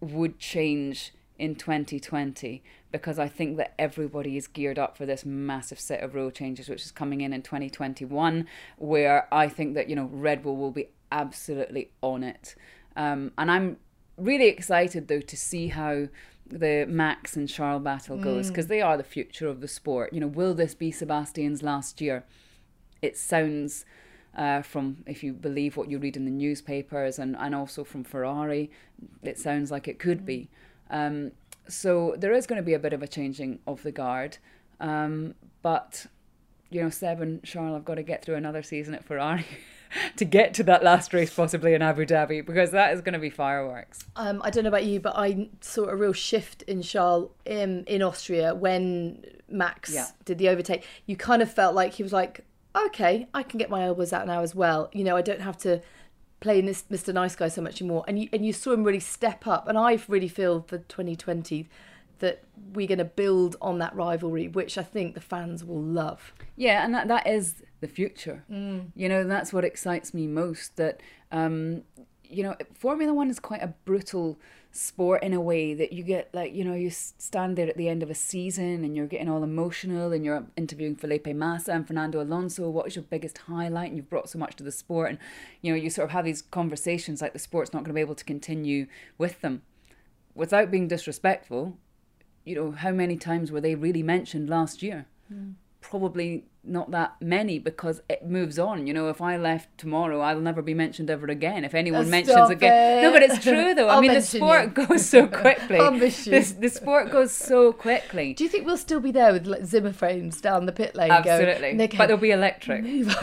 would change in 2020 because I think that everybody is geared up for this massive set of rule changes which is coming in in 2021 where I think that you know Red Bull will be absolutely on it um, and I'm really excited though to see how the Max and Charles battle goes Mm. because they are the future of the sport you know will this be Sebastian's last year it sounds uh, from if you believe what you read in the newspapers and, and also from Ferrari, it sounds like it could be. Um, so there is going to be a bit of a changing of the guard. Um, but, you know, Seb and Charles have got to get through another season at Ferrari to get to that last race, possibly in Abu Dhabi, because that is going to be fireworks. Um, I don't know about you, but I saw a real shift in Charles in, in Austria when Max Yeah. did the overtake. You kind of felt like he was like, okay, I can get my elbows out now as well. You know, I don't have to play this Mr. Nice Guy so much anymore. And you, and you saw him really step up. And I really feel for 2020 that we're going to build on that rivalry, which I think the fans will love. Yeah, and that, that is the future. Mm. You know, that's what excites me most. That, um, you know, Formula One is quite a brutal sport in a way that you get like, you know, you stand there at the end of a season and you're getting all emotional and you're interviewing Felipe Massa and Fernando Alonso. What is your biggest highlight? And you've brought so much to the sport. And, you know, you sort of have these conversations like the sport's not going to be able to continue with them without being disrespectful, you know, how many times were they really mentioned last year? Mm. Probably not that many because it moves on. You know, if I left tomorrow, I'll never be mentioned ever again. If anyone mentions stop again, no, but it's true though. I mean, the sport you. goes so quickly. I'll miss you. This- the sport goes so quickly. Do you think we'll still be there with like, Zimmer frames down the pit lane? Absolutely, Going, but they'll be electric, Move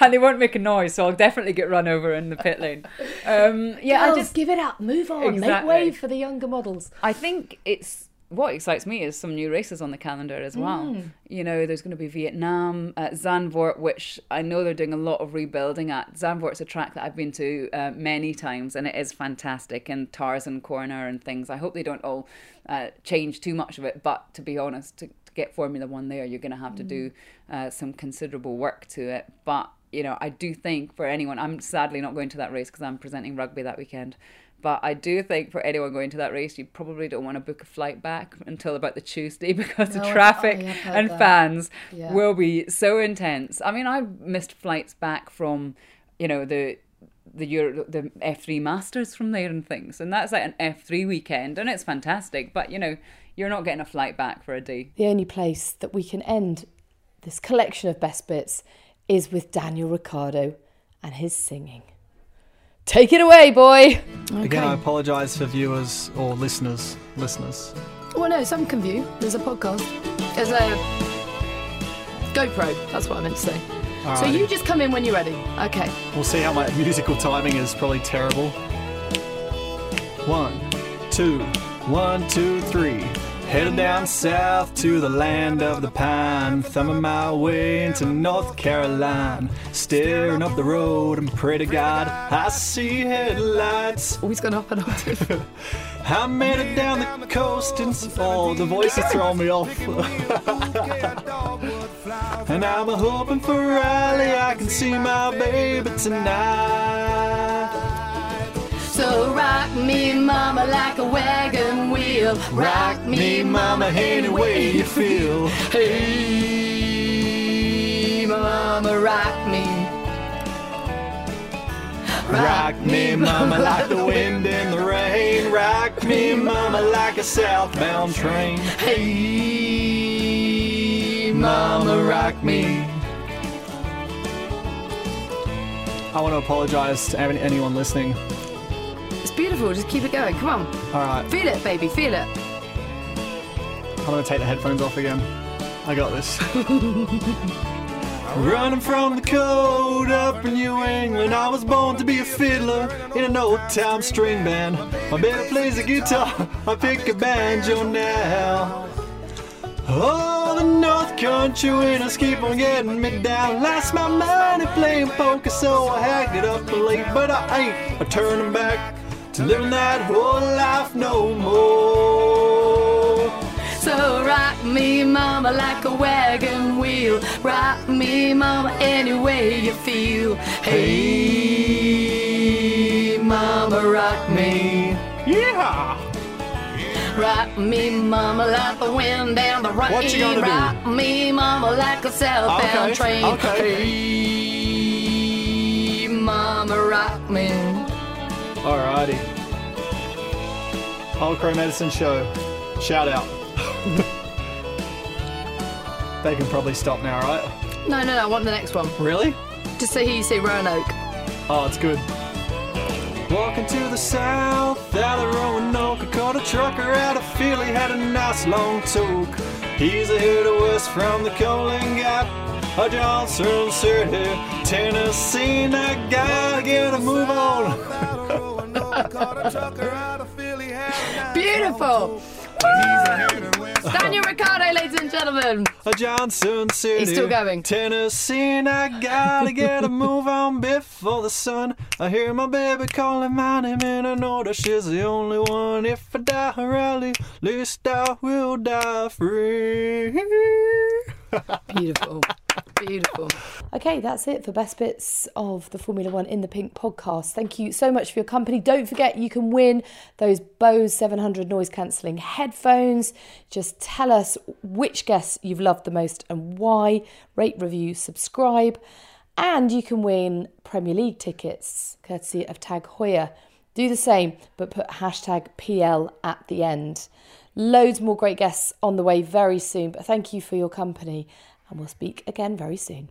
and they won't make a noise, so I'll definitely get run over in the pit lane. Um, yeah, Girls, I just give it up, move on, make way for the younger models. I think it's what excites me is some new races on the calendar as well. Mm. You know, there's going to be Vietnam, at Zandvoort, which I know they're doing a lot of rebuilding at. Zandvoort's a track that I've been to uh, many times, and it is fantastic. And Tarzan Corner and things. I hope they don't all uh, change too much of it. But to be honest, to, to get Formula One there, you're going to have to do uh, some considerable work to it. But you know, I do think for anyone, I'm sadly not going to that race because I'm presenting rugby that weekend. But I do think for anyone going to that race, you probably don't want to book a flight back until about the Tuesday because No, the traffic oh, and that. fans Yeah. will be so intense. I mean, I've missed flights back from, you know, the the Euro, the F3 Masters from there and things, and that's like an F3 weekend, and it's fantastic. But you know, you're not getting a flight back for a day. The only place that we can end this collection of best bits is with Daniel Ricciardo and his singing. Take it away, boy. Again, I apologise for viewers or listeners. Listeners. Well, no, some can view. There's a podcast. There's a GoPro. That's what I meant to say. So you just come in when you're ready. Okay. We'll see how my musical timing is probably terrible. One, two, one, two, three. Headed down south to the land of the pine, thumbing my way into North Carolina, staring up the road and pray to God I see headlights. Oh, Always gone up an octave. I made it down the coast and oh, the voice is throwing me off. and I'm hoping for Riley, I can see my baby tonight. So rock me, mama, like a wagon wheel. Rock me, mama, any way you feel. Hey, mama, rock me. Rock me, mama, like the wind in the rain. Rock me, mama, like a southbound train. Hey, mama, rock me. I want to apologise to anyone listening. Beautiful. Just keep it going. Come on. All right, Feel it, baby. Feel it. I'm gonna take the headphones off again. I got this. Running from the cold up in New England, I was born to be a fiddler in an old time string band. My baby plays the guitar, I pick a banjo now. Oh, the North Country winners keep on getting me down. Lost my money playing poker, so I hacked it up late, but I ain't a turning back to living that whole life no more. So rock me, mama, like a wagon wheel. Rock me, mama, any way you feel. Hey, mama, rock me. Yeah. Rock me, mama, like the wind down the rain. What you gonna do? Rock me, mama, like a southbound Okay, train. okay. Hey, mama, rock me. Alrighty. Old Crow Medicine Show. Shout out. they can probably stop now, right? No, no, no, I want the next one. Really? Just so you say Roanoke. Oh, it's good. Walking to the south out of Roanoke, I caught a trucker out of Philly, had a nice long toque. He's a head west from the Colin Gap, a Johnson City, Tennessee. and I gotta get a move on. Beautiful. Daniel Ricciardo, ladies and gentlemen. A Johnson City. He's still going. Tennessee, and I gotta get a move on before the sun. I hear my baby calling my name, and I know that she's the only one. If I die early, at least I will die free. Beautiful. Beautiful. Okay, that's it for best bits of the Formula One in the Pink podcast. Thank you so much for your company. Don't forget you can win those Bose 700 noise cancelling headphones. Just tell us which guests you've loved the most and why. Rate, review, subscribe. And you can win Premier League tickets courtesy of Tag Heuer Do the same, but put hashtag PL at the end. Loads more great guests on the way very soon, but thank you for your company, and we'll speak again very soon.